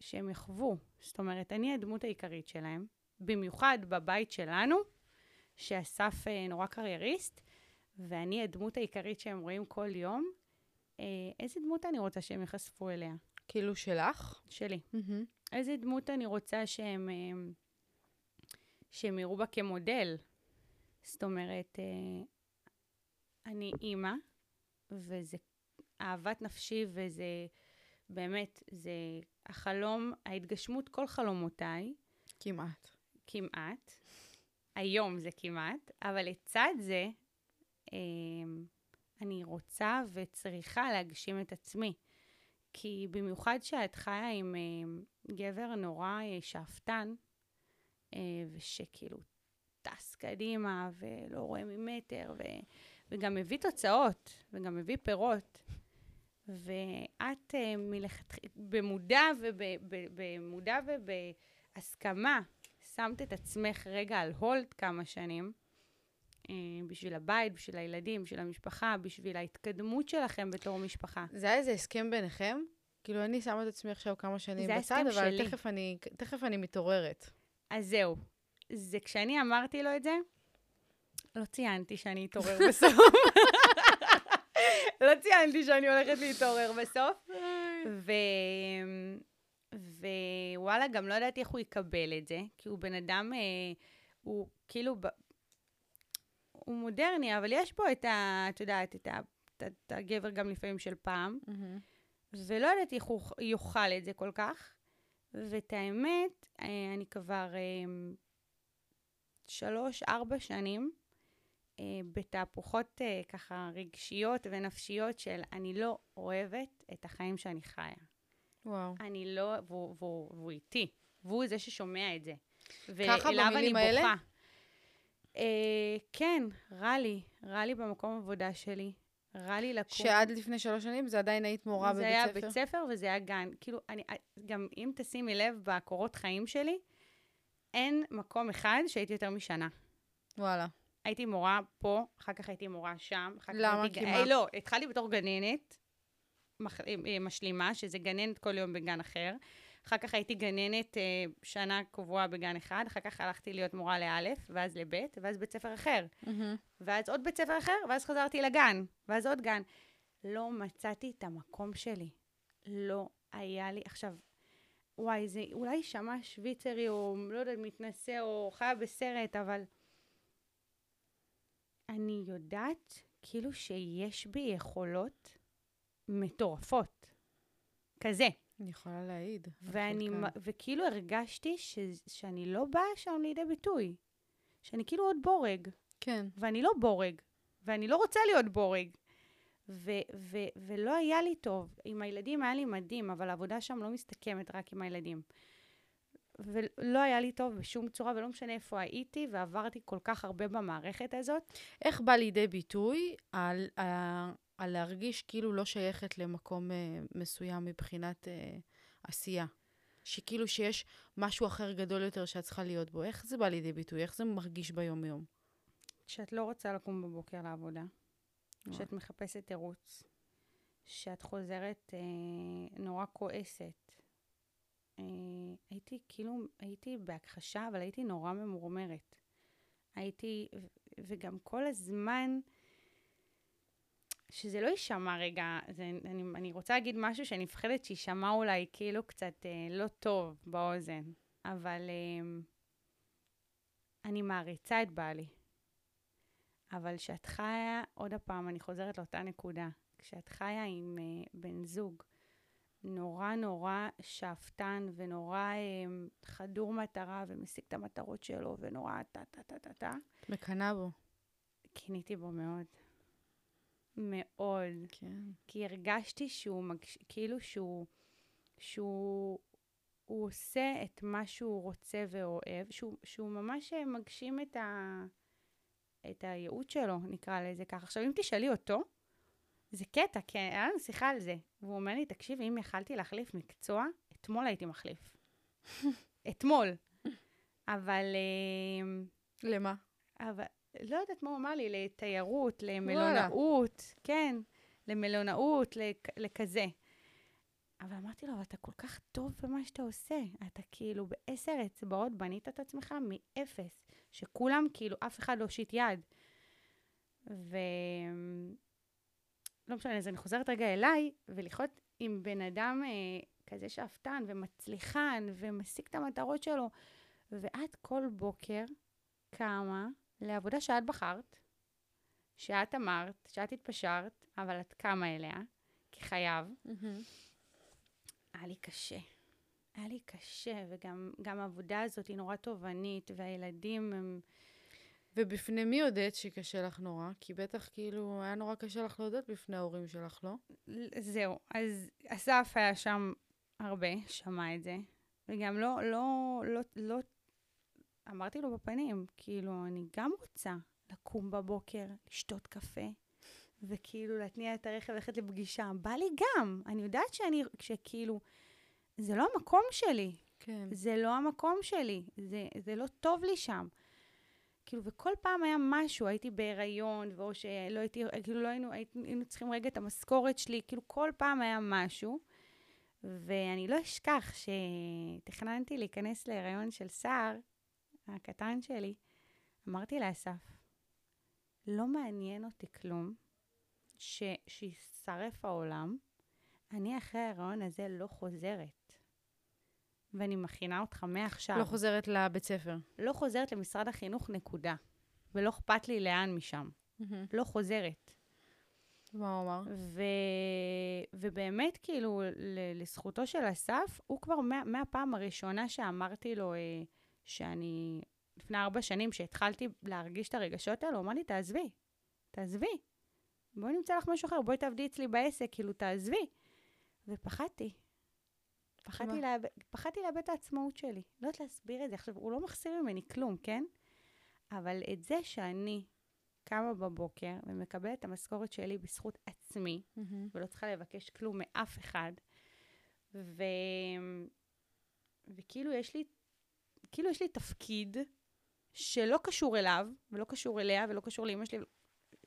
שהם יחוו. זאת אומרת, אני הדמות העיקרית שלהם, במיוחד בבית שלנו, שאסף אה, נורא קרייריסט, ואני הדמות העיקרית שהם רואים כל יום. אה, איזה דמות אני רוצה שהם ייחשפו אליה? כאילו שלך? שלי. Mm-hmm. איזה דמות אני רוצה שהם, אה, שהם יראו בה כמודל? זאת אומרת, אה, אני אימא, וזה אהבת נפשי, וזה באמת, זה החלום, ההתגשמות כל חלומותיי. כמעט. כמעט. היום זה כמעט, אבל לצד זה, אני רוצה וצריכה להגשים את עצמי. כי במיוחד שאת חיה עם גבר נורא שאפתן, ושכאילו טס קדימה ולא רואה ממטר, ו... וגם מביא תוצאות, וגם מביא פירות. ואת מלכתחילה, במודע ובמודע ובהסכמה, שמת את עצמך רגע על הולד כמה שנים, אה, בשביל הבית, בשביל הילדים, בשביל המשפחה, בשביל ההתקדמות שלכם בתור משפחה. זה היה איזה הסכם ביניכם? כאילו, אני שמה את עצמי עכשיו כמה שנים בצד, אבל שלי. תכף אני, תכף אני מתעוררת. אז זהו. זה כשאני אמרתי לו את זה, לא ציינתי שאני אתעורר בסוף. לא ציינתי שאני הולכת להתעורר בסוף. ו... ווואלה, גם לא ידעתי איך הוא יקבל את זה, כי הוא בן אדם, אה, הוא כאילו, ב... הוא מודרני, אבל יש בו את ה... את יודעת, את, ה, את, את הגבר גם לפעמים של פעם, mm-hmm. ולא ידעתי איך הוא יאכל את זה כל כך. ואת האמת, אה, אני כבר אה, שלוש, ארבע שנים בתהפוכות אה, ככה רגשיות ונפשיות של אני לא אוהבת את החיים שאני חיה. וואו. אני לא, והוא, והוא, והוא איתי, והוא זה ששומע את זה. ככה במילים האלה? בוכה. אה, כן, רע לי, רע לי במקום עבודה שלי. רע לי לקום. שעד לפני שלוש שנים זה עדיין היית מורה בבית ספר? זה היה בית ספר וזה היה גן. כאילו, אני, גם אם תשימי לב בקורות חיים שלי, אין מקום אחד שהייתי יותר משנה. וואלה. הייתי מורה פה, אחר כך הייתי מורה שם. למה? הייתי... כי מה? אה, לא, התחלתי בתור גננת, מח... משלימה, שזה גננת כל יום בגן אחר. אחר כך הייתי גננת אה, שנה קבועה בגן אחד, אחר כך הלכתי להיות מורה לאלף, ואז לבית, ואז בית ספר אחר. Mm-hmm. ואז עוד בית ספר אחר, ואז חזרתי לגן, ואז עוד גן. לא מצאתי את המקום שלי. לא היה לי... עכשיו, וואי, זה אולי יישמע שוויצרי, או לא יודעת, מתנשא, או חיה בסרט, אבל אני יודעת כאילו שיש בי יכולות מטורפות. כזה. אני יכולה להעיד. ואני, וכאילו הרגשתי ש, שאני לא באה שם לידי ביטוי. שאני כאילו עוד בורג. כן. ואני לא בורג. ואני לא רוצה להיות בורג. ו- ו- ולא היה לי טוב. עם הילדים היה לי מדהים, אבל העבודה שם לא מסתכמת רק עם הילדים. ולא היה לי טוב בשום צורה, ולא משנה איפה הייתי, ועברתי כל כך הרבה במערכת הזאת. איך בא לידי ביטוי על, על, על להרגיש כאילו לא שייכת למקום uh, מסוים מבחינת uh, עשייה? שכאילו שיש משהו אחר גדול יותר שאת צריכה להיות בו. איך זה בא לידי ביטוי? איך זה מרגיש ביום-יום? שאת לא רוצה לקום בבוקר לעבודה. שאת מחפשת תירוץ. שאת חוזרת אה, נורא כועסת. אה, הייתי כאילו, הייתי בהכחשה, אבל הייתי נורא ממורמרת. הייתי, וגם כל הזמן, שזה לא יישמע רגע, זה, אני, אני רוצה להגיד משהו שאני מפחדת שיישמע אולי כאילו קצת אה, לא טוב באוזן, אבל אה, אני מעריצה את בעלי. אבל כשאת חיה, עוד פעם, אני חוזרת לאותה נקודה, כשאת חיה עם uh, בן זוג נורא נורא שאפתן ונורא אה, חדור מטרה ומשיג את המטרות שלו ונורא טה-טה-טה-טה. את מקנאה בו. קינאתי בו מאוד. מאוד. כן. כי הרגשתי שהוא, מגש... כאילו שהוא, שהוא הוא עושה את מה שהוא רוצה ואוהב, שהוא, שהוא ממש מגשים את, ה... את הייעוד שלו, נקרא לזה ככה. עכשיו, אם תשאלי אותו, זה קטע, כי היה לנו שיחה על זה. והוא אומר לי, תקשיבי, אם יכלתי להחליף מקצוע, אתמול הייתי מחליף. אתמול. אבל... אה, למה? אבל לא יודעת מה הוא אמר לי, לתיירות, למלונאות, כן, למלונאות, לכ- לכזה. אבל אמרתי לו, אתה כל כך טוב במה שאתה עושה. אתה כאילו בעשר אצבעות בנית את עצמך מאפס, שכולם, כאילו, אף אחד לא הושיט יד. ו... לא משנה, אז אני חוזרת רגע אליי, ולחיות עם בן אדם אה, כזה שאפתן ומצליחן ומשיג את המטרות שלו, ואת כל בוקר קמה לעבודה שאת בחרת, שאת אמרת, שאת התפשרת, אבל את קמה אליה, כי חייב. היה לי קשה. היה לי קשה, וגם גם העבודה הזאת היא נורא תובענית, והילדים הם... ובפני מי הודית שקשה לך נורא? כי בטח כאילו היה נורא קשה לך להודות בפני ההורים שלך, לא? זהו, אז אסף היה שם הרבה, שמע את זה, וגם לא, לא, לא, לא, אמרתי לו בפנים, כאילו, אני גם רוצה לקום בבוקר, לשתות קפה, וכאילו להתניע את הרכב, ללכת לפגישה. בא לי גם, אני יודעת שאני, שכאילו, זה לא המקום שלי. כן. זה לא המקום שלי, זה, זה לא טוב לי שם. כאילו, וכל פעם היה משהו, הייתי בהיריון, ואו שלא הייתי, כאילו לא היינו, היינו צריכים רגע את המשכורת שלי, כאילו כל פעם היה משהו. ואני לא אשכח שתכננתי להיכנס להיריון של סער, הקטן שלי, אמרתי לאסף, לא מעניין אותי כלום, ש, שישרף העולם, אני אחרי ההיריון הזה לא חוזרת. ואני מכינה אותך מעכשיו. לא חוזרת לבית ספר. לא חוזרת למשרד החינוך, נקודה. ולא אכפת לי לאן משם. לא חוזרת. מה הוא אמר? ו... ובאמת, כאילו, ל- לזכותו של אסף, הוא כבר מה... מהפעם הראשונה שאמרתי לו אה, שאני, לפני ארבע שנים, שהתחלתי להרגיש את הרגשות האלו, הוא אמר לי, תעזבי, תעזבי. בואי נמצא לך משהו אחר, בואי תעבדי אצלי בעסק, כאילו, תעזבי. ופחדתי. פחדתי? לאבד, פחדתי לאבד את העצמאות שלי. לא יודעת להסביר את זה. עכשיו, הוא לא מחסיר ממני כלום, כן? אבל את זה שאני קמה בבוקר ומקבלת את המשכורת שלי בזכות עצמי, ולא צריכה לבקש כלום מאף אחד, ו... וכאילו יש לי, כאילו יש לי תפקיד שלא קשור אליו, ולא קשור אליה, ולא קשור לאמא שלי,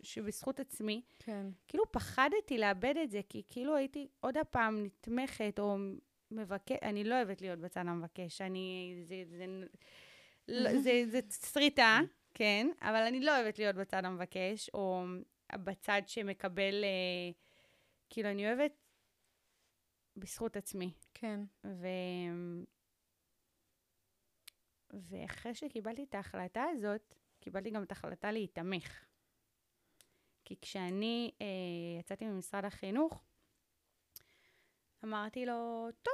שבזכות עצמי, כן. כאילו פחדתי לאבד את זה, כי כאילו הייתי עוד הפעם נתמכת, או מבקש, אני לא אוהבת להיות בצד המבקש, אני, זה, זה, לא, זה, זה שריטה, כן, אבל אני לא אוהבת להיות בצד המבקש, או בצד שמקבל, אה, כאילו, אני אוהבת בזכות עצמי. כן. ו... ואחרי שקיבלתי את ההחלטה הזאת, קיבלתי גם את ההחלטה להיתמך. כי כשאני אה, יצאתי ממשרד החינוך, אמרתי לו, טוב.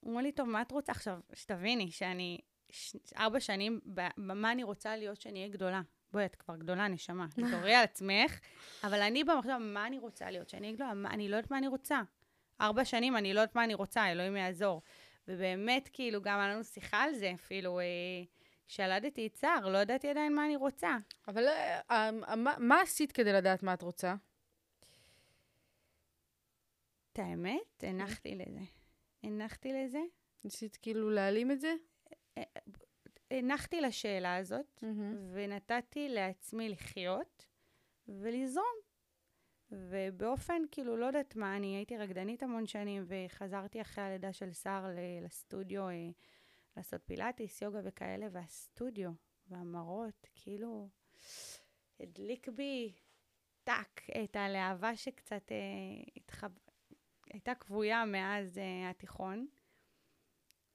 הוא אומר לי, טוב, מה את רוצה? עכשיו, שתביני שאני ש... ארבע שנים, במה אני רוצה להיות שאני אהיה גדולה. בואי, את כבר גדולה, נשמה. תתעוררי על עצמך, אבל אני במחשבה, מה אני רוצה להיות? שאני אהיה גדולה? מה, אני לא יודעת מה אני רוצה. ארבע שנים, אני לא יודעת מה אני רוצה, אלוהים יעזור. ובאמת, כאילו, גם היה לנו שיחה על זה, אפילו, אה, כשילדתי את סער, לא ידעתי עדיין מה אני רוצה. אבל אה, אה, מה- מה עשית כדי לדעת מה את רוצה? את האמת, הנחתי לזה. הנחתי לזה. ניסית כאילו להעלים את זה? הנחתי לשאלה הזאת, ונתתי לעצמי לחיות ולזרום. ובאופן, כאילו, לא יודעת מה, אני הייתי רקדנית המון שנים, וחזרתי אחרי הלידה של סער ל- לסטודיו אה, לעשות פילאטיס, יוגה וכאלה, והסטודיו והמראות, כאילו, הדליק בי טאק את הלהבה שקצת אה, התחב... הייתה כבויה מאז אה, התיכון.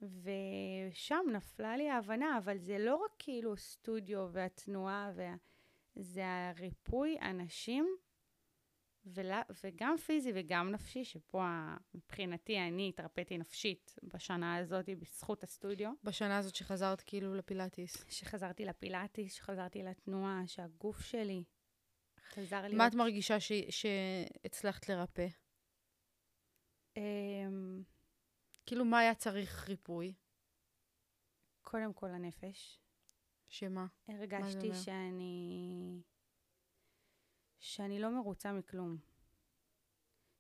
ושם נפלה לי ההבנה, אבל זה לא רק כאילו סטודיו והתנועה, וה... זה הריפוי אנשים, ול... וגם פיזי וגם נפשי, שפה מבחינתי אני התרפאתי נפשית בשנה הזאת בזכות הסטודיו. בשנה הזאת שחזרת כאילו לפילאטיס. שחזרתי לפילאטיס, שחזרתי לתנועה, שהגוף שלי חזר להיות... מה את מרגישה ש- שהצלחת לרפא? אמ, כאילו, מה היה צריך ריפוי? קודם כל הנפש. שמה? הרגשתי? שאני שאני לא מרוצה מכלום.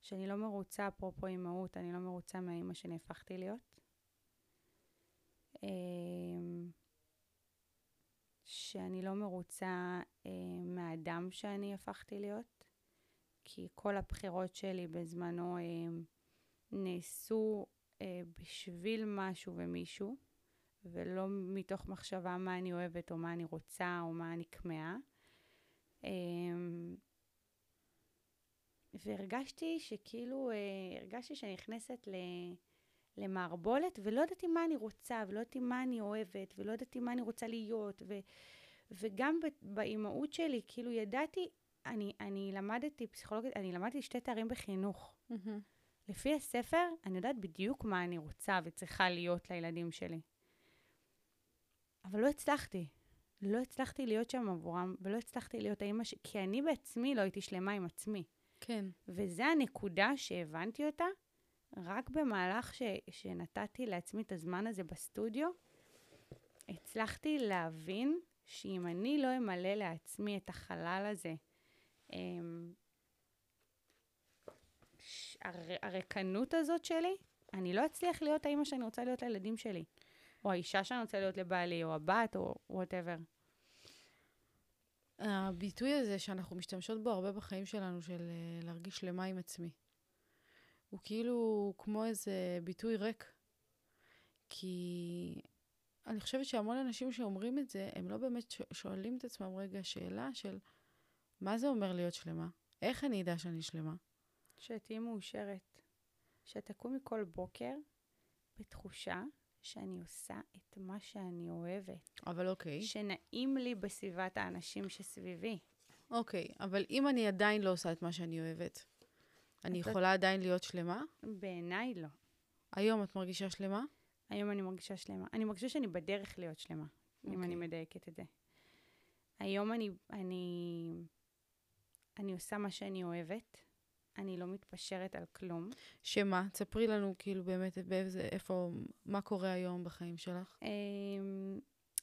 שאני לא מרוצה, אפרופו אימהות, אני לא מרוצה מהאימא שאני הפכתי להיות. אמ, שאני לא מרוצה אה, מהאדם שאני הפכתי להיות, כי כל הבחירות שלי בזמנו אה, נעשו אה, בשביל משהו ומישהו, ולא מתוך מחשבה מה אני אוהבת או מה אני רוצה או מה אני כמהה. אה, והרגשתי שכאילו, אה, הרגשתי שאני נכנסת ל... למערבולת, ולא ידעתי מה אני רוצה, ולא ידעתי מה אני אוהבת, ולא ידעתי מה אני רוצה להיות, ו, וגם באימהות שלי, כאילו ידעתי, אני, אני למדתי פסיכולוגית, אני למדתי שתי תארים בחינוך. Mm-hmm. לפי הספר, אני יודעת בדיוק מה אני רוצה וצריכה להיות לילדים שלי. אבל לא הצלחתי. לא הצלחתי להיות שם עבורם, ולא הצלחתי להיות האימא ש... כי אני בעצמי לא הייתי שלמה עם עצמי. כן. וזו הנקודה שהבנתי אותה רק במהלך ש... שנתתי לעצמי את הזמן הזה בסטודיו, הצלחתי להבין שאם אני לא אמלא לעצמי את החלל הזה, אמ. הריקנות הזאת שלי, אני לא אצליח להיות האימא שאני רוצה להיות לילדים שלי, או האישה שאני רוצה להיות לבעלי, או הבת, או וואטאבר. הביטוי הזה שאנחנו משתמשות בו הרבה בחיים שלנו, של uh, להרגיש שלמה עם עצמי, הוא כאילו כמו איזה ביטוי ריק. כי אני חושבת שהמון אנשים שאומרים את זה, הם לא באמת שואלים את עצמם רגע שאלה של מה זה אומר להיות שלמה? איך אני אדע שאני שלמה? שתהיי מאושרת. שתקומי כל בוקר בתחושה שאני עושה את מה שאני אוהבת. אבל אוקיי. שנעים לי בסביבת האנשים שסביבי. אוקיי, אבל אם אני עדיין לא עושה את מה שאני אוהבת, אני יכולה עדיין להיות שלמה? בעיניי לא. היום את מרגישה שלמה? היום אני מרגישה שלמה. אני מרגישה שאני בדרך להיות שלמה, okay. אם אני אוקיי. מדייקת את זה. היום אני, אני, אני עושה מה שאני אוהבת, אני לא מתפשרת על כלום. שמה? תספרי לנו כאילו באמת באיזה, איפה, מה קורה היום בחיים שלך. Um,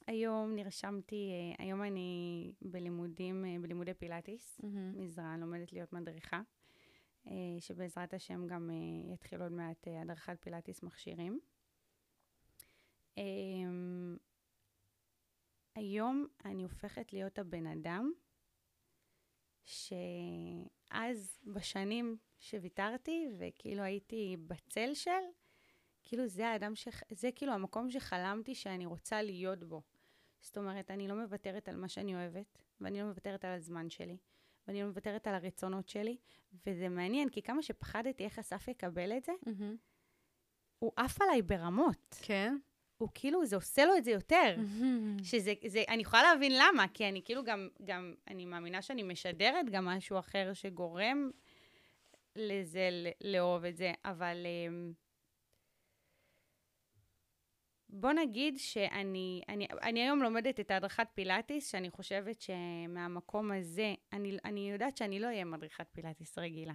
היום נרשמתי, uh, היום אני בלימודים, uh, בלימודי פילאטיס, mm-hmm. מזרע, לומדת להיות מדריכה. אה, שבעזרת השם גם אה, יתחיל עוד מעט אה, הדרכת פילאטיס מכשירים. היום אני הופכת להיות הבן אדם שאז, בשנים שוויתרתי, וכאילו הייתי בצל של, כאילו זה האדם, ש... זה כאילו המקום שחלמתי שאני רוצה להיות בו. זאת אומרת, אני לא מוותרת על מה שאני אוהבת, ואני לא מוותרת על הזמן שלי, ואני לא מוותרת על הרצונות שלי, וזה מעניין, כי כמה שפחדתי איך אסף יקבל את זה, mm-hmm. הוא עף עליי ברמות. כן. הוא כאילו, זה עושה לו את זה יותר. שזה, זה, אני יכולה להבין למה, כי אני כאילו גם, גם, אני מאמינה שאני משדרת גם משהו אחר שגורם לזה, לאהוב את זה, אבל... Um, בוא נגיד שאני אני, אני היום לומדת את הדרכת פילאטיס, שאני חושבת שמהמקום הזה, אני, אני יודעת שאני לא אהיה מדריכת פילאטיס רגילה.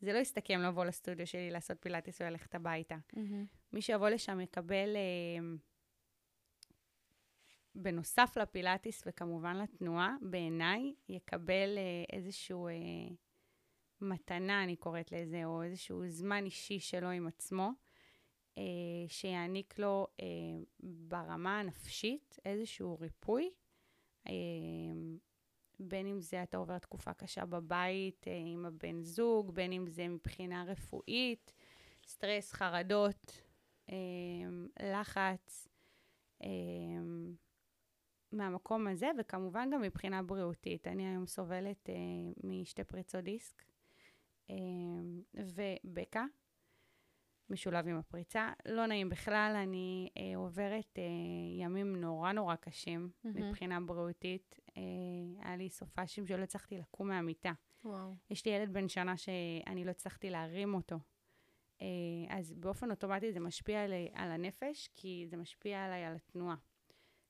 זה לא יסתכם לבוא לסטודיו שלי לעשות פילאטיס וללכת הביתה. Mm-hmm. מי שיבוא לשם יקבל, אה, בנוסף לפילאטיס וכמובן לתנועה, בעיניי, יקבל אה, איזשהו אה, מתנה, אני קוראת לזה, או איזשהו זמן אישי שלו עם עצמו. אה, שיעניק לו אה, ברמה הנפשית איזשהו ריפוי. אה, בין אם זה אתה עובר תקופה קשה בבית אה, עם הבן זוג, בין אם זה מבחינה רפואית, סטרס, חרדות, לחץ, אה, מהמקום הזה, וכמובן גם מבחינה בריאותית. אני היום סובלת אה, משתי פריצות דיסק אה, ובקע, משולב עם הפריצה. לא נעים בכלל, אני אה, עוברת אה, ימים נורא נורא קשים mm-hmm. מבחינה בריאותית. אה, היה לי סופאשים שלא הצלחתי לקום מהמיטה. וואו. יש לי ילד בן שנה שאני לא הצלחתי להרים אותו. אה, אז באופן אוטומטי זה משפיע עלי, על הנפש, כי זה משפיע עליי על התנועה.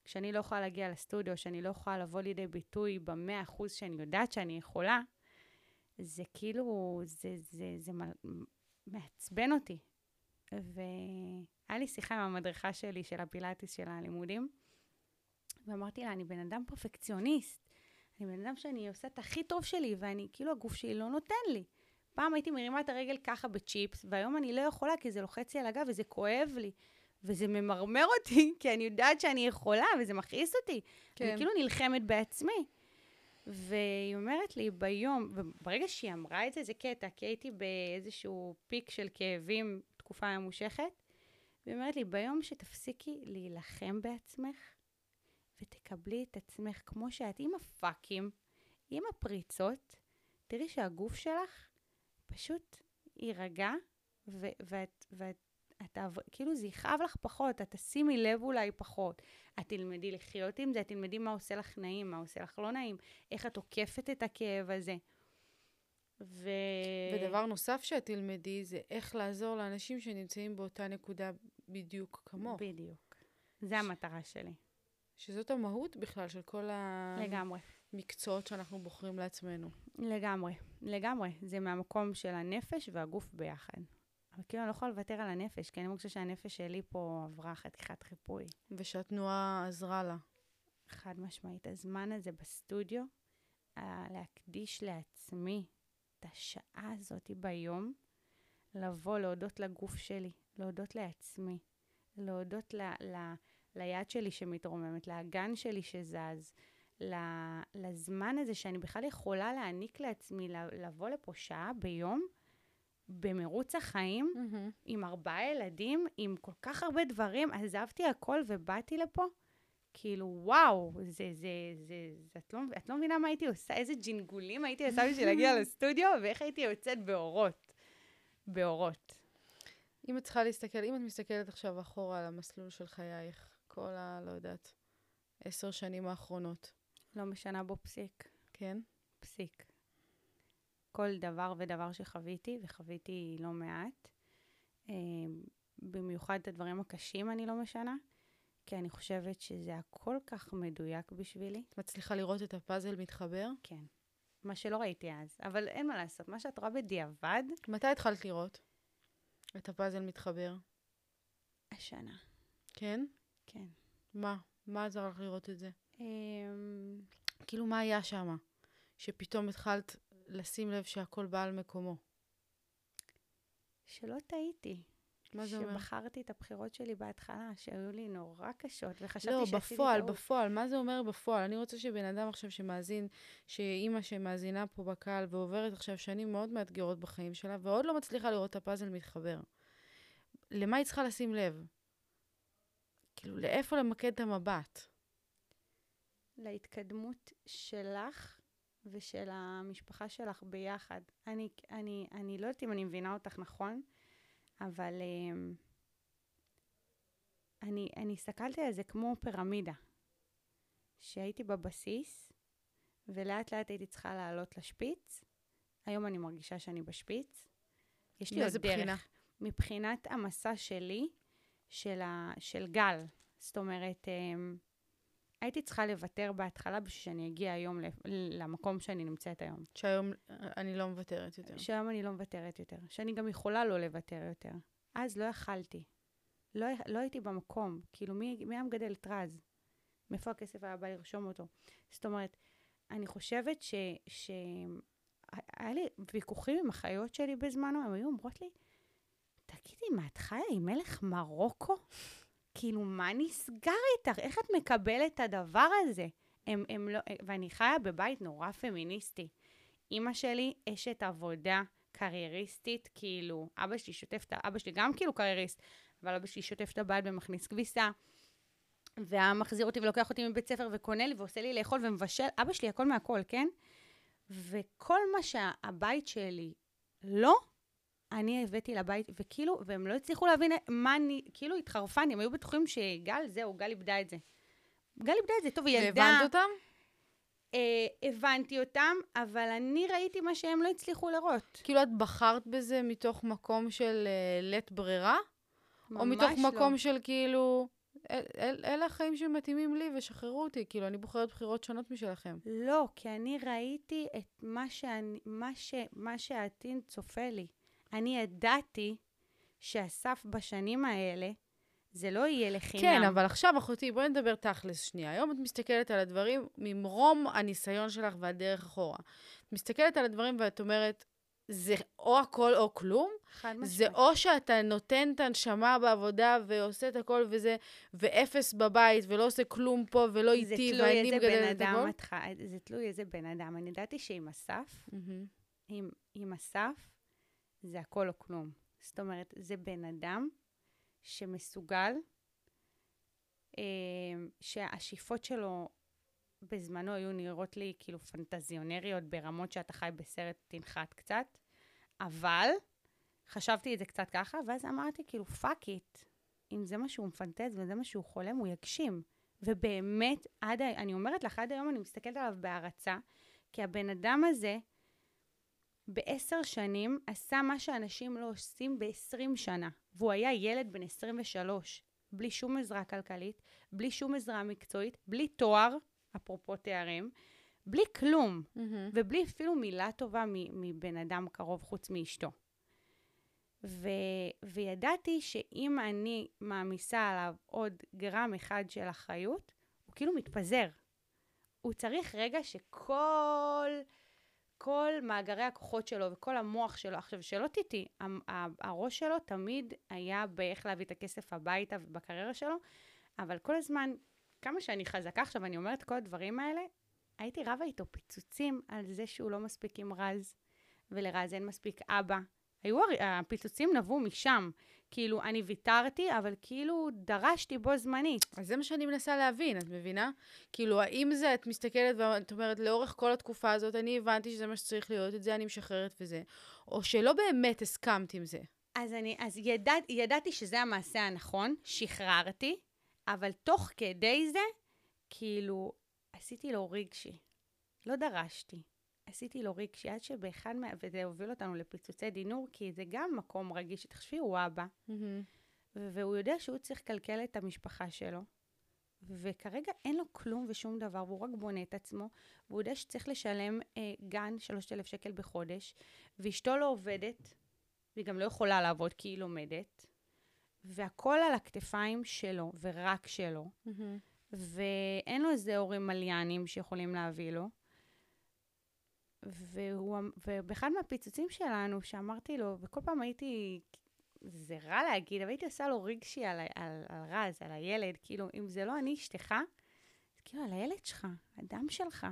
כשאני לא יכולה להגיע לסטודיו, שאני לא יכולה לבוא לידי ביטוי במאה אחוז שאני יודעת שאני יכולה, זה כאילו, זה, זה, זה, זה מעצבן אותי. והיה לי שיחה עם המדריכה שלי, של הפילאטיס של הלימודים, ואמרתי לה, אני בן אדם פרפקציוניסט. אני בן אדם שאני עושה את הכי טוב שלי, ואני, כאילו, הגוף שלי לא נותן לי. פעם הייתי מרימה את הרגל ככה בצ'יפס, והיום אני לא יכולה, כי זה לוחץ לי על הגב וזה כואב לי. וזה ממרמר אותי, כי אני יודעת שאני יכולה, וזה מכעיס אותי. כן. אני כאילו נלחמת בעצמי. והיא אומרת לי ביום, וברגע שהיא אמרה את זה, זה קטע, כי הייתי באיזשהו פיק של כאבים תקופה ממושכת, והיא אומרת לי, ביום שתפסיקי להילחם בעצמך, ותקבלי את עצמך כמו שאת, עם הפאקים, עם הפריצות, תראי שהגוף שלך פשוט יירגע, ואת, ואת את, כאילו זה יכאב לך פחות, את תשימי לב אולי פחות. את תלמדי לחיות עם זה, את תלמדי מה עושה לך נעים, מה עושה לך לא נעים, איך את עוקפת את הכאב הזה. ו... ודבר נוסף שאת תלמדי זה איך לעזור לאנשים שנמצאים באותה נקודה בדיוק כמוך. בדיוק. זה ש... המטרה שלי. שזאת המהות בכלל של כל לגמרי. המקצועות שאנחנו בוחרים לעצמנו. לגמרי, לגמרי. זה מהמקום של הנפש והגוף ביחד. אבל כאילו, אני לא יכולה לוותר על הנפש, כי אני מרגישה שהנפש שלי פה עברה חתיכת חיפוי. ושהתנועה עזרה לה. חד משמעית. הזמן הזה בסטודיו, להקדיש לעצמי את השעה הזאת ביום, לבוא, להודות לגוף שלי, להודות לעצמי, להודות ל, ל, ליד שלי שמתרוממת, לאגן שלי שזז, לזמן הזה שאני בכלל יכולה להעניק לעצמי, לבוא לפה שעה ביום, במרוץ החיים, mm-hmm. עם ארבעה ילדים, עם כל כך הרבה דברים, עזבתי הכל ובאתי לפה. כאילו, וואו, זה, זה, זה, זה את, לא, את לא מבינה מה הייתי עושה, איזה ג'ינגולים הייתי עושה בשביל להגיע לסטודיו, ואיך הייתי יוצאת באורות. באורות. אם את צריכה להסתכל, אם את מסתכלת עכשיו אחורה על המסלול של חייך, כל ה... לא יודעת, עשר שנים האחרונות. לא משנה בו פסיק. כן? פסיק. כל דבר ודבר שחוויתי, וחוויתי לא מעט. אה, במיוחד את הדברים הקשים אני לא משנה, כי אני חושבת שזה הכל כך מדויק בשבילי. את מצליחה לראות את הפאזל מתחבר? כן. מה שלא ראיתי אז, אבל אין מה לעשות, מה שאת רואה בדיעבד... מתי התחלת לראות את הפאזל מתחבר? השנה. כן? כן. מה? מה עזר לך לראות את זה? אמ, כאילו, מה היה שם? שפתאום התחלת לשים לב שהכל בא על מקומו. שלא טעיתי. מה זה אומר? שבחרתי את הבחירות שלי בהתחלה, שהיו לי נורא קשות, וחשבתי לא, שעשיתי טעות. לא, בפועל, בפועל, מה זה אומר בפועל? אני רוצה שבן אדם עכשיו שמאזין, שאימא שמאזינה פה בקהל ועוברת עכשיו שנים מאוד מאתגרות בחיים שלה, ועוד לא מצליחה לראות את הפאזל מתחבר. למה היא צריכה לשים לב? כאילו, לאיפה למקד את המבט? להתקדמות שלך ושל המשפחה שלך ביחד. אני, אני, אני לא יודעת אם אני מבינה אותך נכון, אבל um, אני, אני הסתכלתי על זה כמו פירמידה, שהייתי בבסיס, ולאט לאט הייתי צריכה לעלות לשפיץ. היום אני מרגישה שאני בשפיץ. יש לי עוד דרך. בחינה? מבחינת המסע שלי, של, ה, של גל. זאת אומרת, um, הייתי צריכה לוותר בהתחלה בשביל שאני אגיע היום למקום שאני נמצאת היום. שהיום אני לא מוותרת יותר. שהיום אני לא מוותרת יותר. שאני גם יכולה לא לוותר יותר. אז לא יכלתי. לא, לא הייתי במקום. כאילו, מי, מי היה מגדל את רז? מאיפה הכסף היה בא לרשום אותו? זאת אומרת, אני חושבת ש... ש... היה לי ויכוחים עם החיות שלי בזמנו, הן היו אומרות לי, תגידי, מה, את חיה עם מלך מרוקו? כאילו, מה נסגר איתך? איך את מקבלת את הדבר הזה? הם, הם לא, ואני חיה בבית נורא פמיניסטי. אימא שלי אשת עבודה, קרייריסטית, כאילו, אבא שלי שוטף את ה... אבא שלי גם כאילו קרייריסט, אבל אבא שלי שוטף את הבית ומכניס כביסה, והיה מחזיר אותי ולוקח אותי מבית ספר וקונה לי ועושה לי לאכול ומבשל. אבא שלי הכל מהכל, כן? וכל מה שהבית שלי לא, אני הבאתי לבית, וכאילו, והם לא הצליחו להבין מה אני, כאילו התחרפני, הם היו בטוחים שגל, זהו, גל איבדה את זה. גל איבדה את זה, טוב, היא ילדה... והבנת אותם? אה, הבנתי אותם, אבל אני ראיתי מה שהם לא הצליחו לראות. כאילו, את בחרת בזה מתוך מקום של אה, לית ברירה? ממש או מתוך לא. מקום של כאילו, אל, אל, אלה החיים שמתאימים לי ושחררו אותי, כאילו, אני בוחרת בחירות שונות משלכם. לא, כי אני ראיתי את מה, שאני, מה, ש, מה שהעתיד צופה לי. אני ידעתי שאסף בשנים האלה זה לא יהיה לחינם. כן, אבל עכשיו, אחותי, בואי נדבר תכלס שנייה. היום את מסתכלת על הדברים ממרום הניסיון שלך והדרך אחורה. את מסתכלת על הדברים ואת אומרת, זה או הכל או כלום, חד משמעית. זה או שאתה נותן את הנשמה בעבודה ועושה את הכל וזה, ואפס בבית, ולא עושה כלום פה ולא זה איתי, תלוי ואני איזה מגדלת בן את אדם הכל. את חי... זה תלוי איזה בן אדם. אני ידעתי שעם אסף, מהמם. עם, עם אסף, זה הכל או כלום. זאת אומרת, זה בן אדם שמסוגל, אה, שהשאיפות שלו בזמנו היו נראות לי כאילו פנטזיונריות ברמות שאתה חי בסרט תנחת קצת, אבל חשבתי את זה קצת ככה, ואז אמרתי כאילו, fuck it, אם זה מה שהוא מפנטז וזה מה שהוא חולם, הוא יגשים. ובאמת, עד, אני אומרת לך, עד היום אני מסתכלת עליו בהערצה, כי הבן אדם הזה, בעשר שנים, עשה מה שאנשים לא עושים ב-20 שנה. והוא היה ילד בן 23, בלי שום עזרה כלכלית, בלי שום עזרה מקצועית, בלי תואר, אפרופו תארים, בלי כלום, מהמם. ובלי אפילו מילה טובה מבן אדם קרוב חוץ מאשתו. ו- וידעתי שאם אני מעמיסה עליו עוד גרם אחד של אחריות, הוא כאילו מתפזר. הוא צריך רגע שכל כל מאגרי הכוחות שלו וכל המוח שלו, עכשיו, שלא ה- הראש שלו תמיד היה באיך להביא את הכסף הביתה ובקריירה שלו, אבל כל הזמן, כמה שאני חזקה עכשיו, אני אומרת כל הדברים האלה, הייתי רבה איתו פיצוצים על זה שהוא לא מספיק עם רז, ולרז אין מספיק אבא. היו, הפיצוצים נבעו משם. כאילו, אני ויתרתי, אבל כאילו דרשתי בו זמנית. אז זה מה שאני מנסה להבין, את מבינה? כאילו, האם זה, את מסתכלת ואת אומרת, לאורך כל התקופה הזאת, אני הבנתי שזה מה שצריך להיות, את זה אני משחררת וזה, או שלא באמת הסכמת עם זה. אז, אני, אז ידע, ידעתי שזה המעשה הנכון, שחררתי, אבל תוך כדי זה, כאילו, עשיתי לו רגשי. לא דרשתי. עשיתי לו רגשי, עד שבאחד מה... וזה הוביל אותנו לפיצוצי דינור, כי זה גם מקום רגיש. תחשבי, הוא אבא, ו- והוא יודע שהוא צריך לקלקל את המשפחה שלו, וכרגע אין לו כלום ושום דבר, והוא רק בונה את עצמו, והוא יודע שצריך לשלם אה, גן 3,000 שקל בחודש, ואשתו לא עובדת, והיא גם לא יכולה לעבוד כי היא לומדת, והכל על הכתפיים שלו, ורק שלו, ואין לו איזה הורים מליינים שיכולים להביא לו. והוא, אמ- ובאחד מהפיצוצים שלנו, שאמרתי לו, וכל פעם הייתי, זה רע להגיד, אבל הייתי עושה לו רגשי על, על, על רז, על הילד, כאילו, אם זה לא אני אשתך, אז כאילו, על הילד שלך, הדם שלך.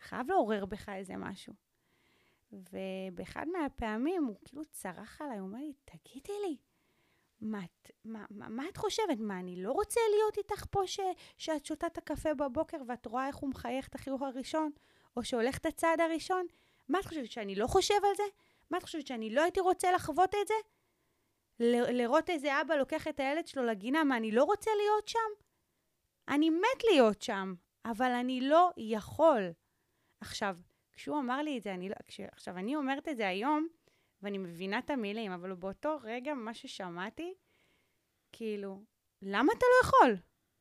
חייב לעורר בך איזה משהו. ובאחד מהפעמים הוא כאילו צרח עליי, הוא אומר לי, תגידי לי, מה, מה, מה, מה את חושבת? מה, אני לא רוצה להיות איתך פה ש, שאת שותה את הקפה בבוקר ואת רואה איך הוא מחייך את החיוך הראשון, או שהולך את הצעד הראשון? מה את חושבת, שאני לא חושב על זה? מה את חושבת, שאני לא הייתי רוצה לחוות את זה? ל- לראות איזה אבא לוקח את הילד שלו לגינה, מה, אני לא רוצה להיות שם? אני מת להיות שם, אבל אני לא יכול. עכשיו, כשהוא אמר לי את זה, אני לא... כש, עכשיו, אני אומרת את זה היום, ואני מבינה את המילים, אבל באותו רגע, מה ששמעתי, כאילו, למה אתה לא יכול?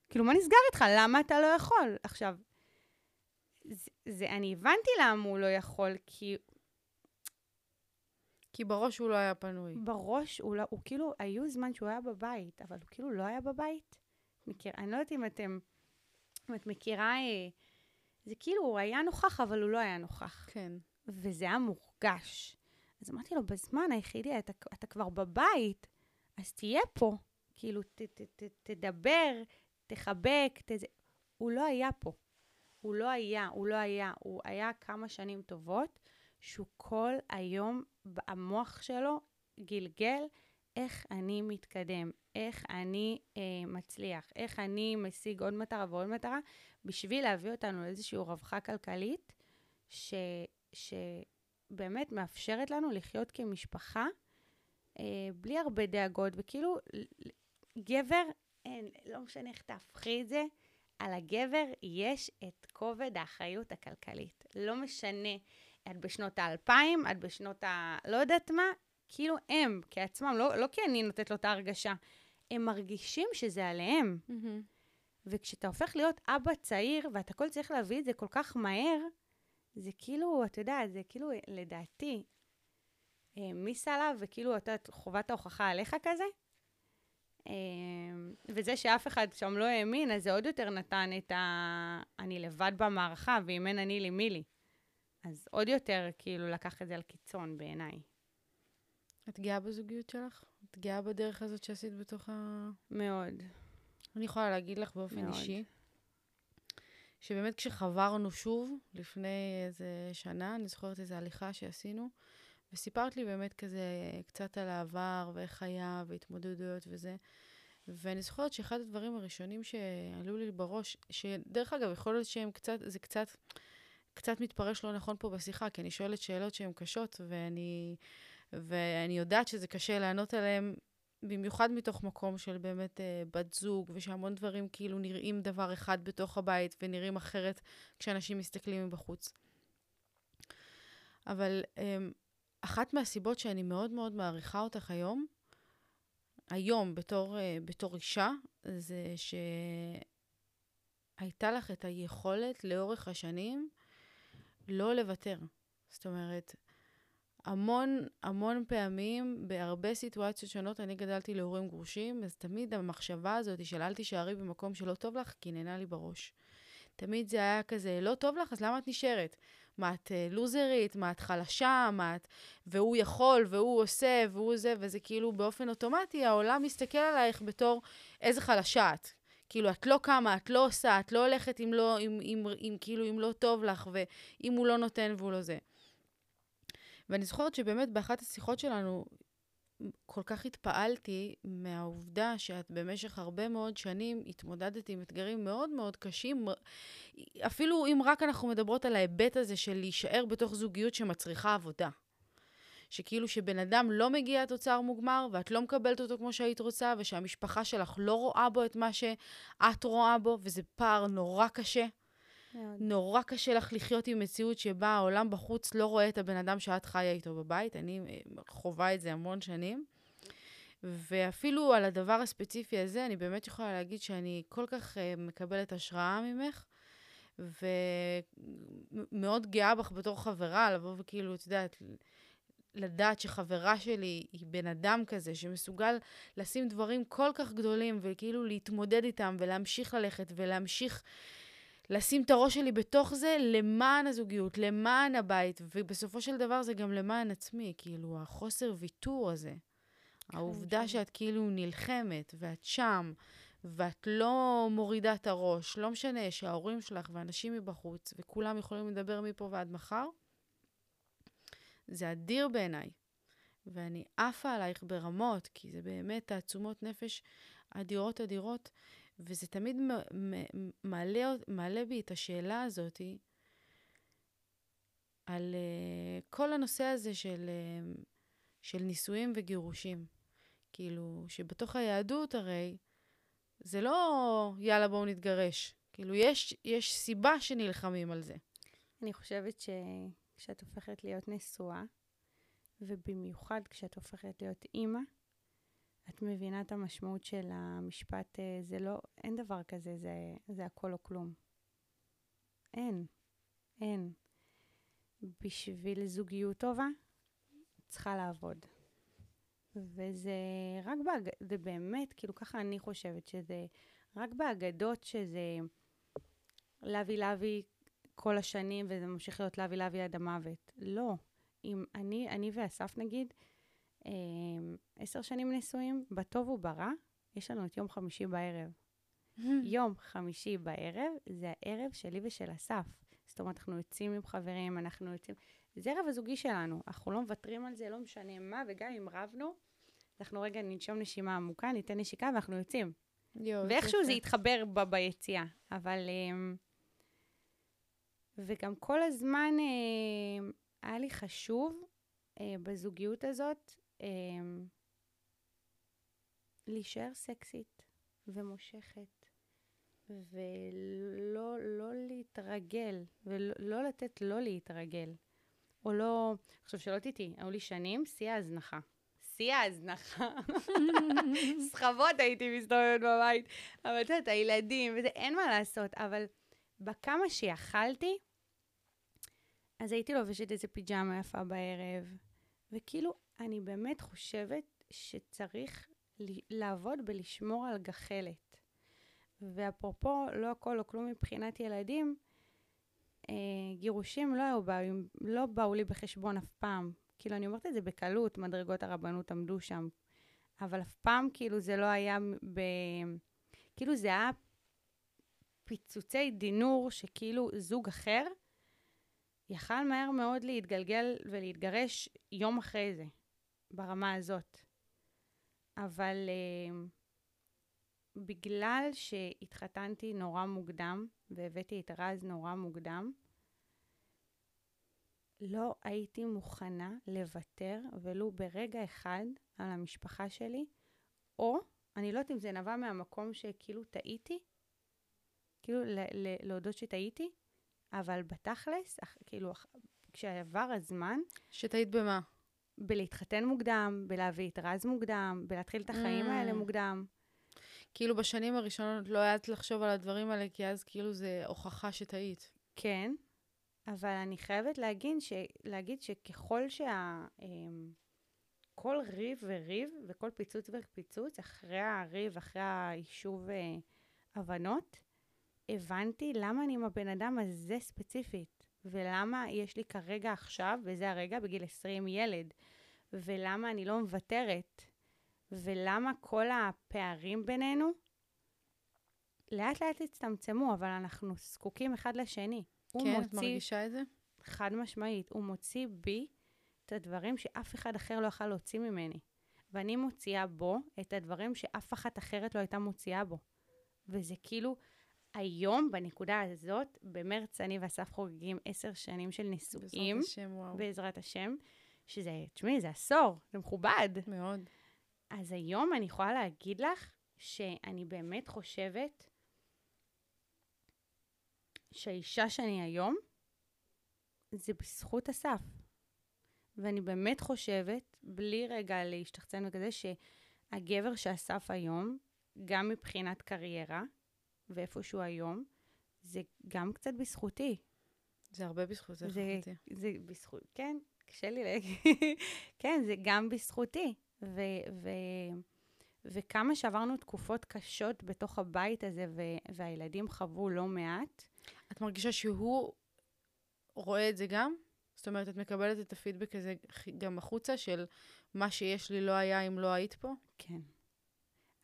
כאילו, מה נסגר איתך? למה אתה לא יכול? עכשיו, זה, זה, אני הבנתי למה הוא לא יכול, כי כי בראש הוא לא היה פנוי. בראש, הוא, לא, הוא כאילו, היו זמן שהוא היה בבית, אבל הוא כאילו לא היה בבית. מכיר, אני לא יודעת אם אתם, אם את מכירה, אה, זה כאילו, הוא היה נוכח, אבל הוא לא היה נוכח. כן. וזה היה מורגש. אז אמרתי לו, בזמן היחידי, אתה, אתה כבר בבית, אז תהיה פה. כאילו, ת, ת, ת, תדבר, תחבק, תזה... הוא לא היה פה. הוא לא היה, הוא לא היה. הוא היה כמה שנים טובות, שהוא כל היום, המוח שלו גלגל איך אני מתקדם, איך אני אה, מצליח, איך אני משיג עוד מטרה ועוד מטרה, בשביל להביא אותנו לאיזושהי רווחה כלכלית, ש, שבאמת מאפשרת לנו לחיות כמשפחה אה, בלי הרבה דאגות, וכאילו, גבר, אין, לא משנה איך תהפכי את זה, על הגבר יש את כובד האחריות הכלכלית. לא משנה, את בשנות האלפיים, את בשנות ה... לא יודעת מה, כאילו הם כעצמם, לא, לא כי אני נותנת לו את ההרגשה, הם מרגישים שזה עליהם. וכשאתה הופך להיות אבא צעיר, ואתה כל צריך להביא את זה כל כך מהר, זה כאילו, אתה יודע, זה כאילו, לדעתי, העמיס עליו, וכאילו, אתה, חובת ההוכחה עליך כזה. אה, וזה שאף אחד שם לא האמין, אז זה עוד יותר נתן את ה... אני לבד במערכה, ואם אין אני לי, מי לי? אז עוד יותר, כאילו, לקח את זה על קיצון בעיניי. את גאה בזוגיות שלך? את גאה בדרך הזאת שעשית בתוך ה... מאוד. אני יכולה להגיד לך באופן מאוד. אישי, שבאמת כשחברנו שוב, לפני איזה שנה, אני זוכרת איזו הליכה שעשינו, וסיפרת לי באמת כזה קצת על העבר, ואיך היה, והתמודדויות וזה. ואני זוכרת שאחד הדברים הראשונים שעלו לי בראש, שדרך אגב, יכול להיות שהם קצת, זה קצת, קצת מתפרש לא נכון פה בשיחה, כי אני שואלת שאלות שהן קשות, ואני, ואני יודעת שזה קשה לענות עליהן, במיוחד מתוך מקום של באמת אה, בת זוג, ושהמון דברים כאילו נראים דבר אחד בתוך הבית, ונראים אחרת כשאנשים מסתכלים מבחוץ. אבל אה, אחת מהסיבות שאני מאוד מאוד מעריכה אותך היום, היום בתור, אה, בתור אישה, זה שהייתה לך את היכולת לאורך השנים לא לוותר. זאת אומרת, המון המון פעמים, בהרבה סיטואציות שונות, אני גדלתי להורים גרושים, אז תמיד המחשבה הזאת של אל תישארי במקום שלא טוב לך, קיננה לי בראש. תמיד זה היה כזה, לא טוב לך, אז למה את נשארת? מה, את uh, לוזרית? מה, את חלשה? מה, את... והוא יכול, והוא עושה, והוא זה, וזה כאילו באופן אוטומטי, העולם מסתכל עלייך בתור איזה חלשה את. כאילו, את לא קמה, את לא עושה, את לא הולכת אם לא, אם, אם, אם, כאילו, אם לא טוב לך, ואם הוא לא נותן והוא לא זה. ואני זוכרת שבאמת באחת השיחות שלנו, כל כך התפעלתי מהעובדה שאת במשך הרבה מאוד שנים התמודדת עם אתגרים מאוד מאוד קשים, אפילו אם רק אנחנו מדברות על ההיבט הזה של להישאר בתוך זוגיות שמצריכה עבודה. שכאילו שבן אדם לא מגיע תוצר מוגמר ואת לא מקבלת אותו כמו שהיית רוצה, ושהמשפחה שלך לא רואה בו את מה שאת רואה בו, וזה פער נורא קשה. מאוד. נורא קשה לך לחיות עם מציאות שבה העולם בחוץ לא רואה את הבן אדם שאת חיה איתו בבית. אני אה, חווה את זה המון שנים. ואפילו על הדבר הספציפי הזה, אני באמת יכולה להגיד שאני כל כך uh, מקבלת השראה ממך, ומאוד גאה בך בתור חברה, לבוא וכאילו, את יודעת, לדעת שחברה שלי היא בן אדם כזה, שמסוגל לשים דברים כל כך גדולים, וכאילו להתמודד איתם, ולהמשיך ללכת, ולהמשיך לשים את הראש שלי בתוך זה למען הזוגיות, למען הבית, ובסופו של דבר זה גם למען עצמי, כאילו, החוסר ויתור הזה. העובדה כן. שאת כאילו נלחמת, ואת שם, ואת לא מורידה את הראש, לא משנה שההורים שלך ואנשים מבחוץ, וכולם יכולים לדבר מפה ועד מחר, זה אדיר בעיניי. ואני עפה עלייך ברמות, כי זה באמת תעצומות נפש אדירות אדירות, וזה תמיד מעלה, מעלה בי את השאלה הזאת על uh, כל הנושא הזה של, uh, של נישואים וגירושים. כאילו, שבתוך היהדות הרי, זה לא יאללה בואו נתגרש. כאילו, יש, יש סיבה שנלחמים על זה. אני חושבת שכשאת הופכת להיות נשואה, ובמיוחד כשאת הופכת להיות אימא, את מבינה את המשמעות של המשפט, אה, זה לא, אין דבר כזה, זה, זה הכל או כלום. אין, אין. בשביל זוגיות טובה, צריכה לעבוד. וזה רק באג... זה באמת, כאילו ככה אני חושבת שזה רק באגדות שזה לוי לוי כל השנים וזה ממשיך להיות לוי לוי עד המוות. לא. אם אני, אני ואסף נגיד, עשר שנים נשואים, בטוב וברע, יש לנו את יום חמישי בערב. יום חמישי בערב זה הערב שלי ושל אסף. זאת אומרת, אנחנו יוצאים עם חברים, אנחנו יוצאים... זה ערב הזוגי שלנו, אנחנו לא מוותרים על זה, לא משנה מה, וגם אם רבנו, אנחנו רגע ננשום נשימה עמוקה, ניתן נשיקה ואנחנו יוצאים. יו, ואיכשהו זה יתחבר ב- ביציאה, אבל... אמ, וגם כל הזמן אמ, היה לי חשוב אה, בזוגיות הזאת אמ, להישאר סקסית ומושכת, ולא לא להתרגל, ולא לא לתת לא להתרגל. או לא, עכשיו שלא תטעי, היו לי שנים שיא ההזנחה. שיא ההזנחה. סחבות הייתי מסתובבת בבית, אבל את יודעת, הילדים, וזה, אין מה לעשות, אבל בכמה שיכלתי, אז הייתי לובשת איזה פיג'מה יפה בערב, וכאילו, אני באמת חושבת שצריך לעבוד בלשמור על גחלת. ואפרופו, לא הכל או כלום מבחינת ילדים, אה, גירושים לא, באו, לא באו לי בחשבון אף פעם. כאילו, אני אומרת את זה בקלות, מדרגות הרבנות עמדו שם. אבל אף פעם, כאילו, זה לא היה ב... כאילו, זה היה פיצוצי דינור שכאילו זוג אחר יכל מהר מאוד להתגלגל ולהתגרש יום אחרי זה, ברמה הזאת. אבל uh, בגלל שהתחתנתי נורא מוקדם, והבאתי את רז נורא מוקדם, לא הייתי מוכנה לוותר ולו ברגע אחד על המשפחה שלי, או, אני לא יודעת אם זה נבע מהמקום שכאילו טעיתי, כאילו להודות שטעיתי, אבל בתכלס, כאילו, כשעבר הזמן... שטעית במה? בלהתחתן מוקדם, בלהביא את רז מוקדם, בלהתחיל את החיים mm. האלה מוקדם. כאילו בשנים הראשונות לא העזת לחשוב על הדברים האלה, כי אז כאילו זה הוכחה שטעית. כן, אבל אני חייבת להגיד, ש... להגיד שככל שה... אמ, כל ריב וריב וכל פיצוץ ופיצוץ, אחרי הריב, אחרי היישוב אה, הבנות, הבנתי למה אני עם הבן אדם הזה ספציפית, ולמה יש לי כרגע עכשיו, וזה הרגע, בגיל 20 ילד, ולמה אני לא מוותרת, ולמה כל הפערים בינינו לאט לאט הצטמצמו, אבל אנחנו זקוקים אחד לשני. כן, מוציא, את מרגישה את זה? חד משמעית. הוא מוציא בי את הדברים שאף אחד אחר לא יכול להוציא ממני. ואני מוציאה בו את הדברים שאף אחת אחרת לא הייתה מוציאה בו. וזה כאילו, היום, בנקודה הזאת, במרץ אני ואסף חוגגים עשר שנים של נישואים. בעזרת השם, וואו. בעזרת השם, שזה, תשמעי, זה עשור, זה מכובד. מאוד. אז היום אני יכולה להגיד לך שאני באמת חושבת שהאישה שאני היום, זה בזכות אסף. ואני באמת חושבת, בלי רגע להשתחצן וכזה, שהגבר שאסף היום, גם מבחינת קריירה, ואיפה שהוא היום, זה גם קצת בזכותי. זה הרבה בזכות, זה, זה, זה בזכות, כן, קשה לי להגיד. כן, זה גם בזכותי. ו, ו, וכמה שעברנו תקופות קשות בתוך הבית הזה, ו, והילדים חוו לא מעט. את מרגישה שהוא רואה את זה גם? זאת אומרת, את מקבלת את הפידבק הזה גם החוצה, של מה שיש לי לא היה אם לא היית פה? כן.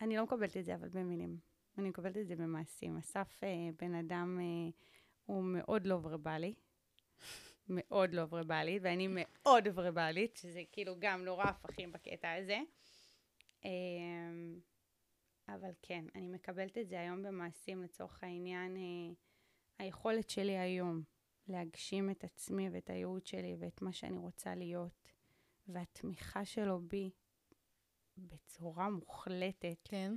אני לא מקבלת את זה, אבל במילים. אני מקבלת את זה במעשים. אסף אה, בן אדם, אה, הוא מאוד לא ורבלי. מאוד לא ורבלית, ואני מאוד ורבלית, שזה כאילו גם נורא הפכים בקטע הזה. אה, אבל כן, אני מקבלת את זה היום במעשים, לצורך העניין, אה, היכולת שלי היום להגשים את עצמי ואת הייעוד שלי ואת מה שאני רוצה להיות, והתמיכה שלו בי בצורה מוחלטת. כן.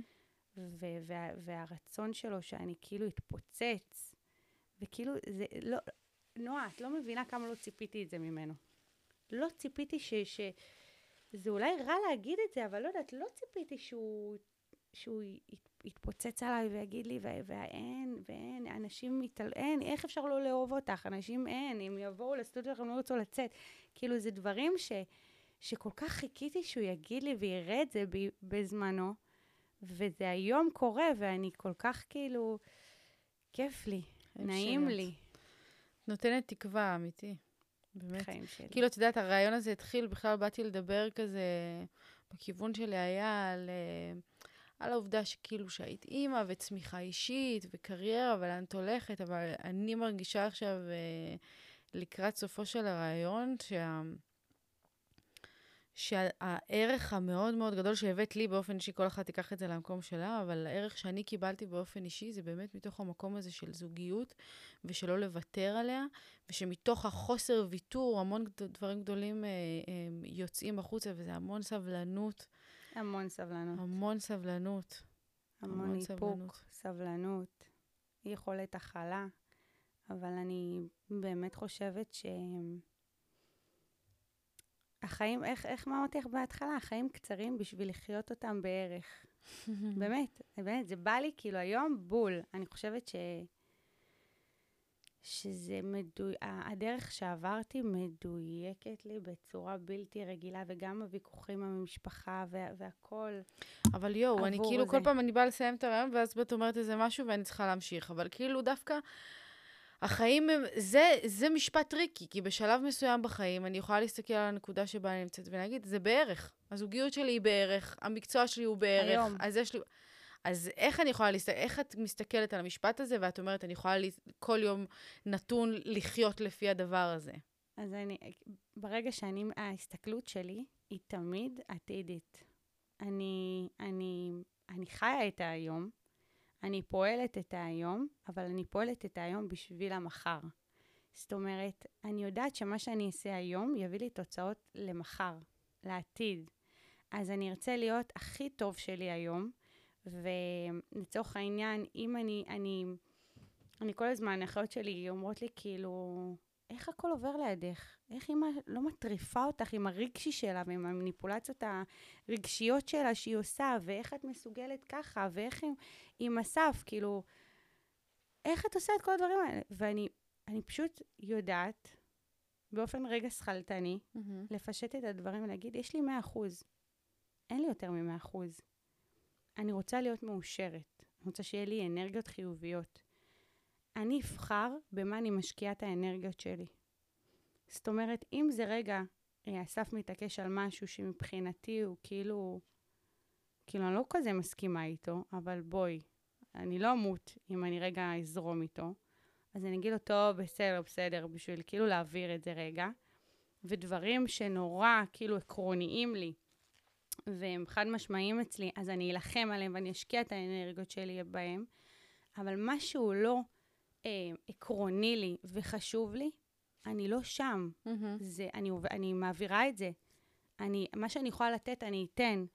ו- וה- והרצון שלו שאני כאילו אתפוצץ, וכאילו, זה לא, נועה, את לא מבינה כמה לא ציפיתי את זה ממנו. לא ציפיתי ש... ש... זה אולי רע להגיד את זה, אבל לא יודעת, לא ציפיתי שהוא, שהוא יתפוצץ עליי ויגיד לי, ואין, ואין, אנשים מתעל... אין, איך אפשר לא לאהוב אותך? אנשים אין, אם יבואו לסטודיו הם לא ירצו לצאת. כאילו, זה דברים ש, שכל כך חיכיתי שהוא יגיד לי ויראה את זה בזמנו. וזה היום קורה, ואני כל כך כאילו, כיף לי, נעים. לי. נותנת תקווה, אמיתי. באמת. חיים שלי. כאילו, את יודעת, הרעיון הזה התחיל, בכלל באתי לדבר כזה, בכיוון שלי היה על, אה, על העובדה שכאילו שהיית אימא וצמיחה אישית וקריירה ולאן את הולכת, אבל אני מרגישה עכשיו, אה, לקראת סופו של הרעיון, שה... שהערך המאוד מאוד גדול שהבאת לי באופן אישי, כל אחת תיקח את זה למקום שלה, אבל הערך שאני קיבלתי באופן אישי זה באמת מתוך המקום הזה של זוגיות, ושלא לוותר עליה, ושמתוך החוסר ויתור, המון דברים גדולים אה, אה, יוצאים החוצה, וזה המון סבלנות. המון סבלנות. המון סבלנות. המון, המון איפוק, סבלנות. סבלנות, יכולת הכלה, אבל אני באמת חושבת ש... החיים, איך, איך מה אמרתי לך בהתחלה? החיים קצרים בשביל לחיות אותם בערך. באמת, באמת, זה בא לי כאילו היום בול. אני חושבת ש... שזה מדוי... הדרך שעברתי מדויקת לי בצורה בלתי רגילה, וגם הוויכוחים עם המשפחה וה... והכול. אבל יואו, אני כאילו, זה. כל פעם אני באה לסיים את הרעיון, ואז את אומרת איזה משהו ואני צריכה להמשיך. אבל כאילו, דווקא החיים הם... זה, זה משפט טריקי, כי בשלב מסוים בחיים אני יכולה להסתכל על הנקודה שבה אני נמצאת ולהגיד, זה בערך. הזוגיות שלי היא בערך, המקצוע שלי הוא בערך. היום. אז יש לי... אז איך אני יכולה להסתכל, איך את מסתכלת על המשפט הזה, ואת אומרת, אני יכולה כל יום נתון לחיות לפי הדבר הזה? אז אני, ברגע שאני, ההסתכלות שלי היא תמיד עתידית. אני, אני, אני חיה את היום, אני פועלת את היום, אבל אני פועלת את היום בשביל המחר. זאת אומרת, אני יודעת שמה שאני אעשה היום יביא לי תוצאות למחר, לעתיד. אז אני ארצה להיות הכי טוב שלי היום, ולצורך העניין, אם אני, אני, אני כל הזמן, האחיות שלי אומרות לי, כאילו, איך הכל עובר לידך? איך אימא לא מטריפה אותך עם הרגשי שלה ועם המניפולציות הרגשיות שלה שהיא עושה, ואיך את מסוגלת ככה, ואיך עם, עם אסף, כאילו, איך את עושה את כל הדברים האלה? ואני אני פשוט יודעת, באופן רגע שכלתני, mm-hmm. לפשט את הדברים ולהגיד, יש לי 100%. אין לי יותר מ-100%. אני רוצה להיות מאושרת. אני רוצה שיהיה לי אנרגיות חיוביות. אני אבחר במה אני משקיעה את האנרגיות שלי. זאת אומרת, אם זה רגע, אה, אסף מתעקש על משהו שמבחינתי הוא כאילו, כאילו, אני לא כזה מסכימה איתו, אבל בואי, אני לא אמות אם אני רגע אזרום איתו. אז אני אגיד לו, טוב, בסדר, בסדר, בשביל כאילו להעביר את זה רגע. ודברים שנורא כאילו עקרוניים לי, והם חד משמעיים אצלי, אז אני אלחם עליהם ואני אשקיע את האנרגיות שלי בהם. אבל משהו לא אה, עקרוני לי וחשוב לי, אני לא שם. Mm-hmm. זה, אני, אני מעבירה את זה. אני, מה שאני יכולה לתת, אני אתן.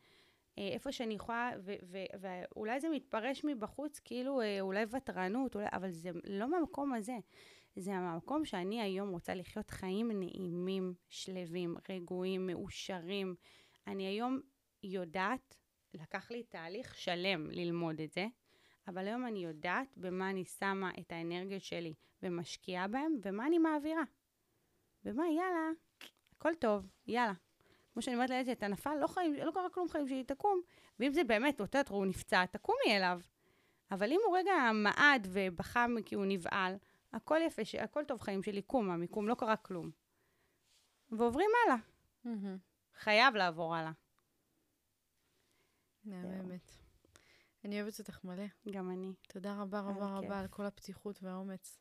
אה, איפה שאני יכולה, ו, ו, ואולי זה מתפרש מבחוץ כאילו אה, אולי ותרנות, אולי, אבל זה לא מהמקום הזה. זה המקום שאני היום רוצה לחיות חיים נעימים, שלווים, רגועים, מאושרים. אני היום יודעת, לקח לי תהליך שלם ללמוד את זה, אבל היום אני יודעת במה אני שמה את האנרגיות שלי ומשקיעה בהם, ומה אני מעבירה. ומה, יאללה, הכל טוב, יאללה. כמו שאני אומרת לילד אתה נפל, לא, חיים, לא קרה כלום חיים שלי, תקום. ואם זה באמת, אותו הוא נפצע, תקומי אליו. אבל אם הוא רגע מעד ובכה כי הוא נבעל, הכל יפה, הכל טוב חיים שלי, קום מהמיקום, לא קרה כלום. ועוברים הלאה. Mm-hmm. חייב לעבור הלאה. מהממת. אני אוהבת אותך מלא. גם אני. תודה רבה רבה רבה על כל הפתיחות והאומץ.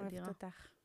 אוהבת אותך.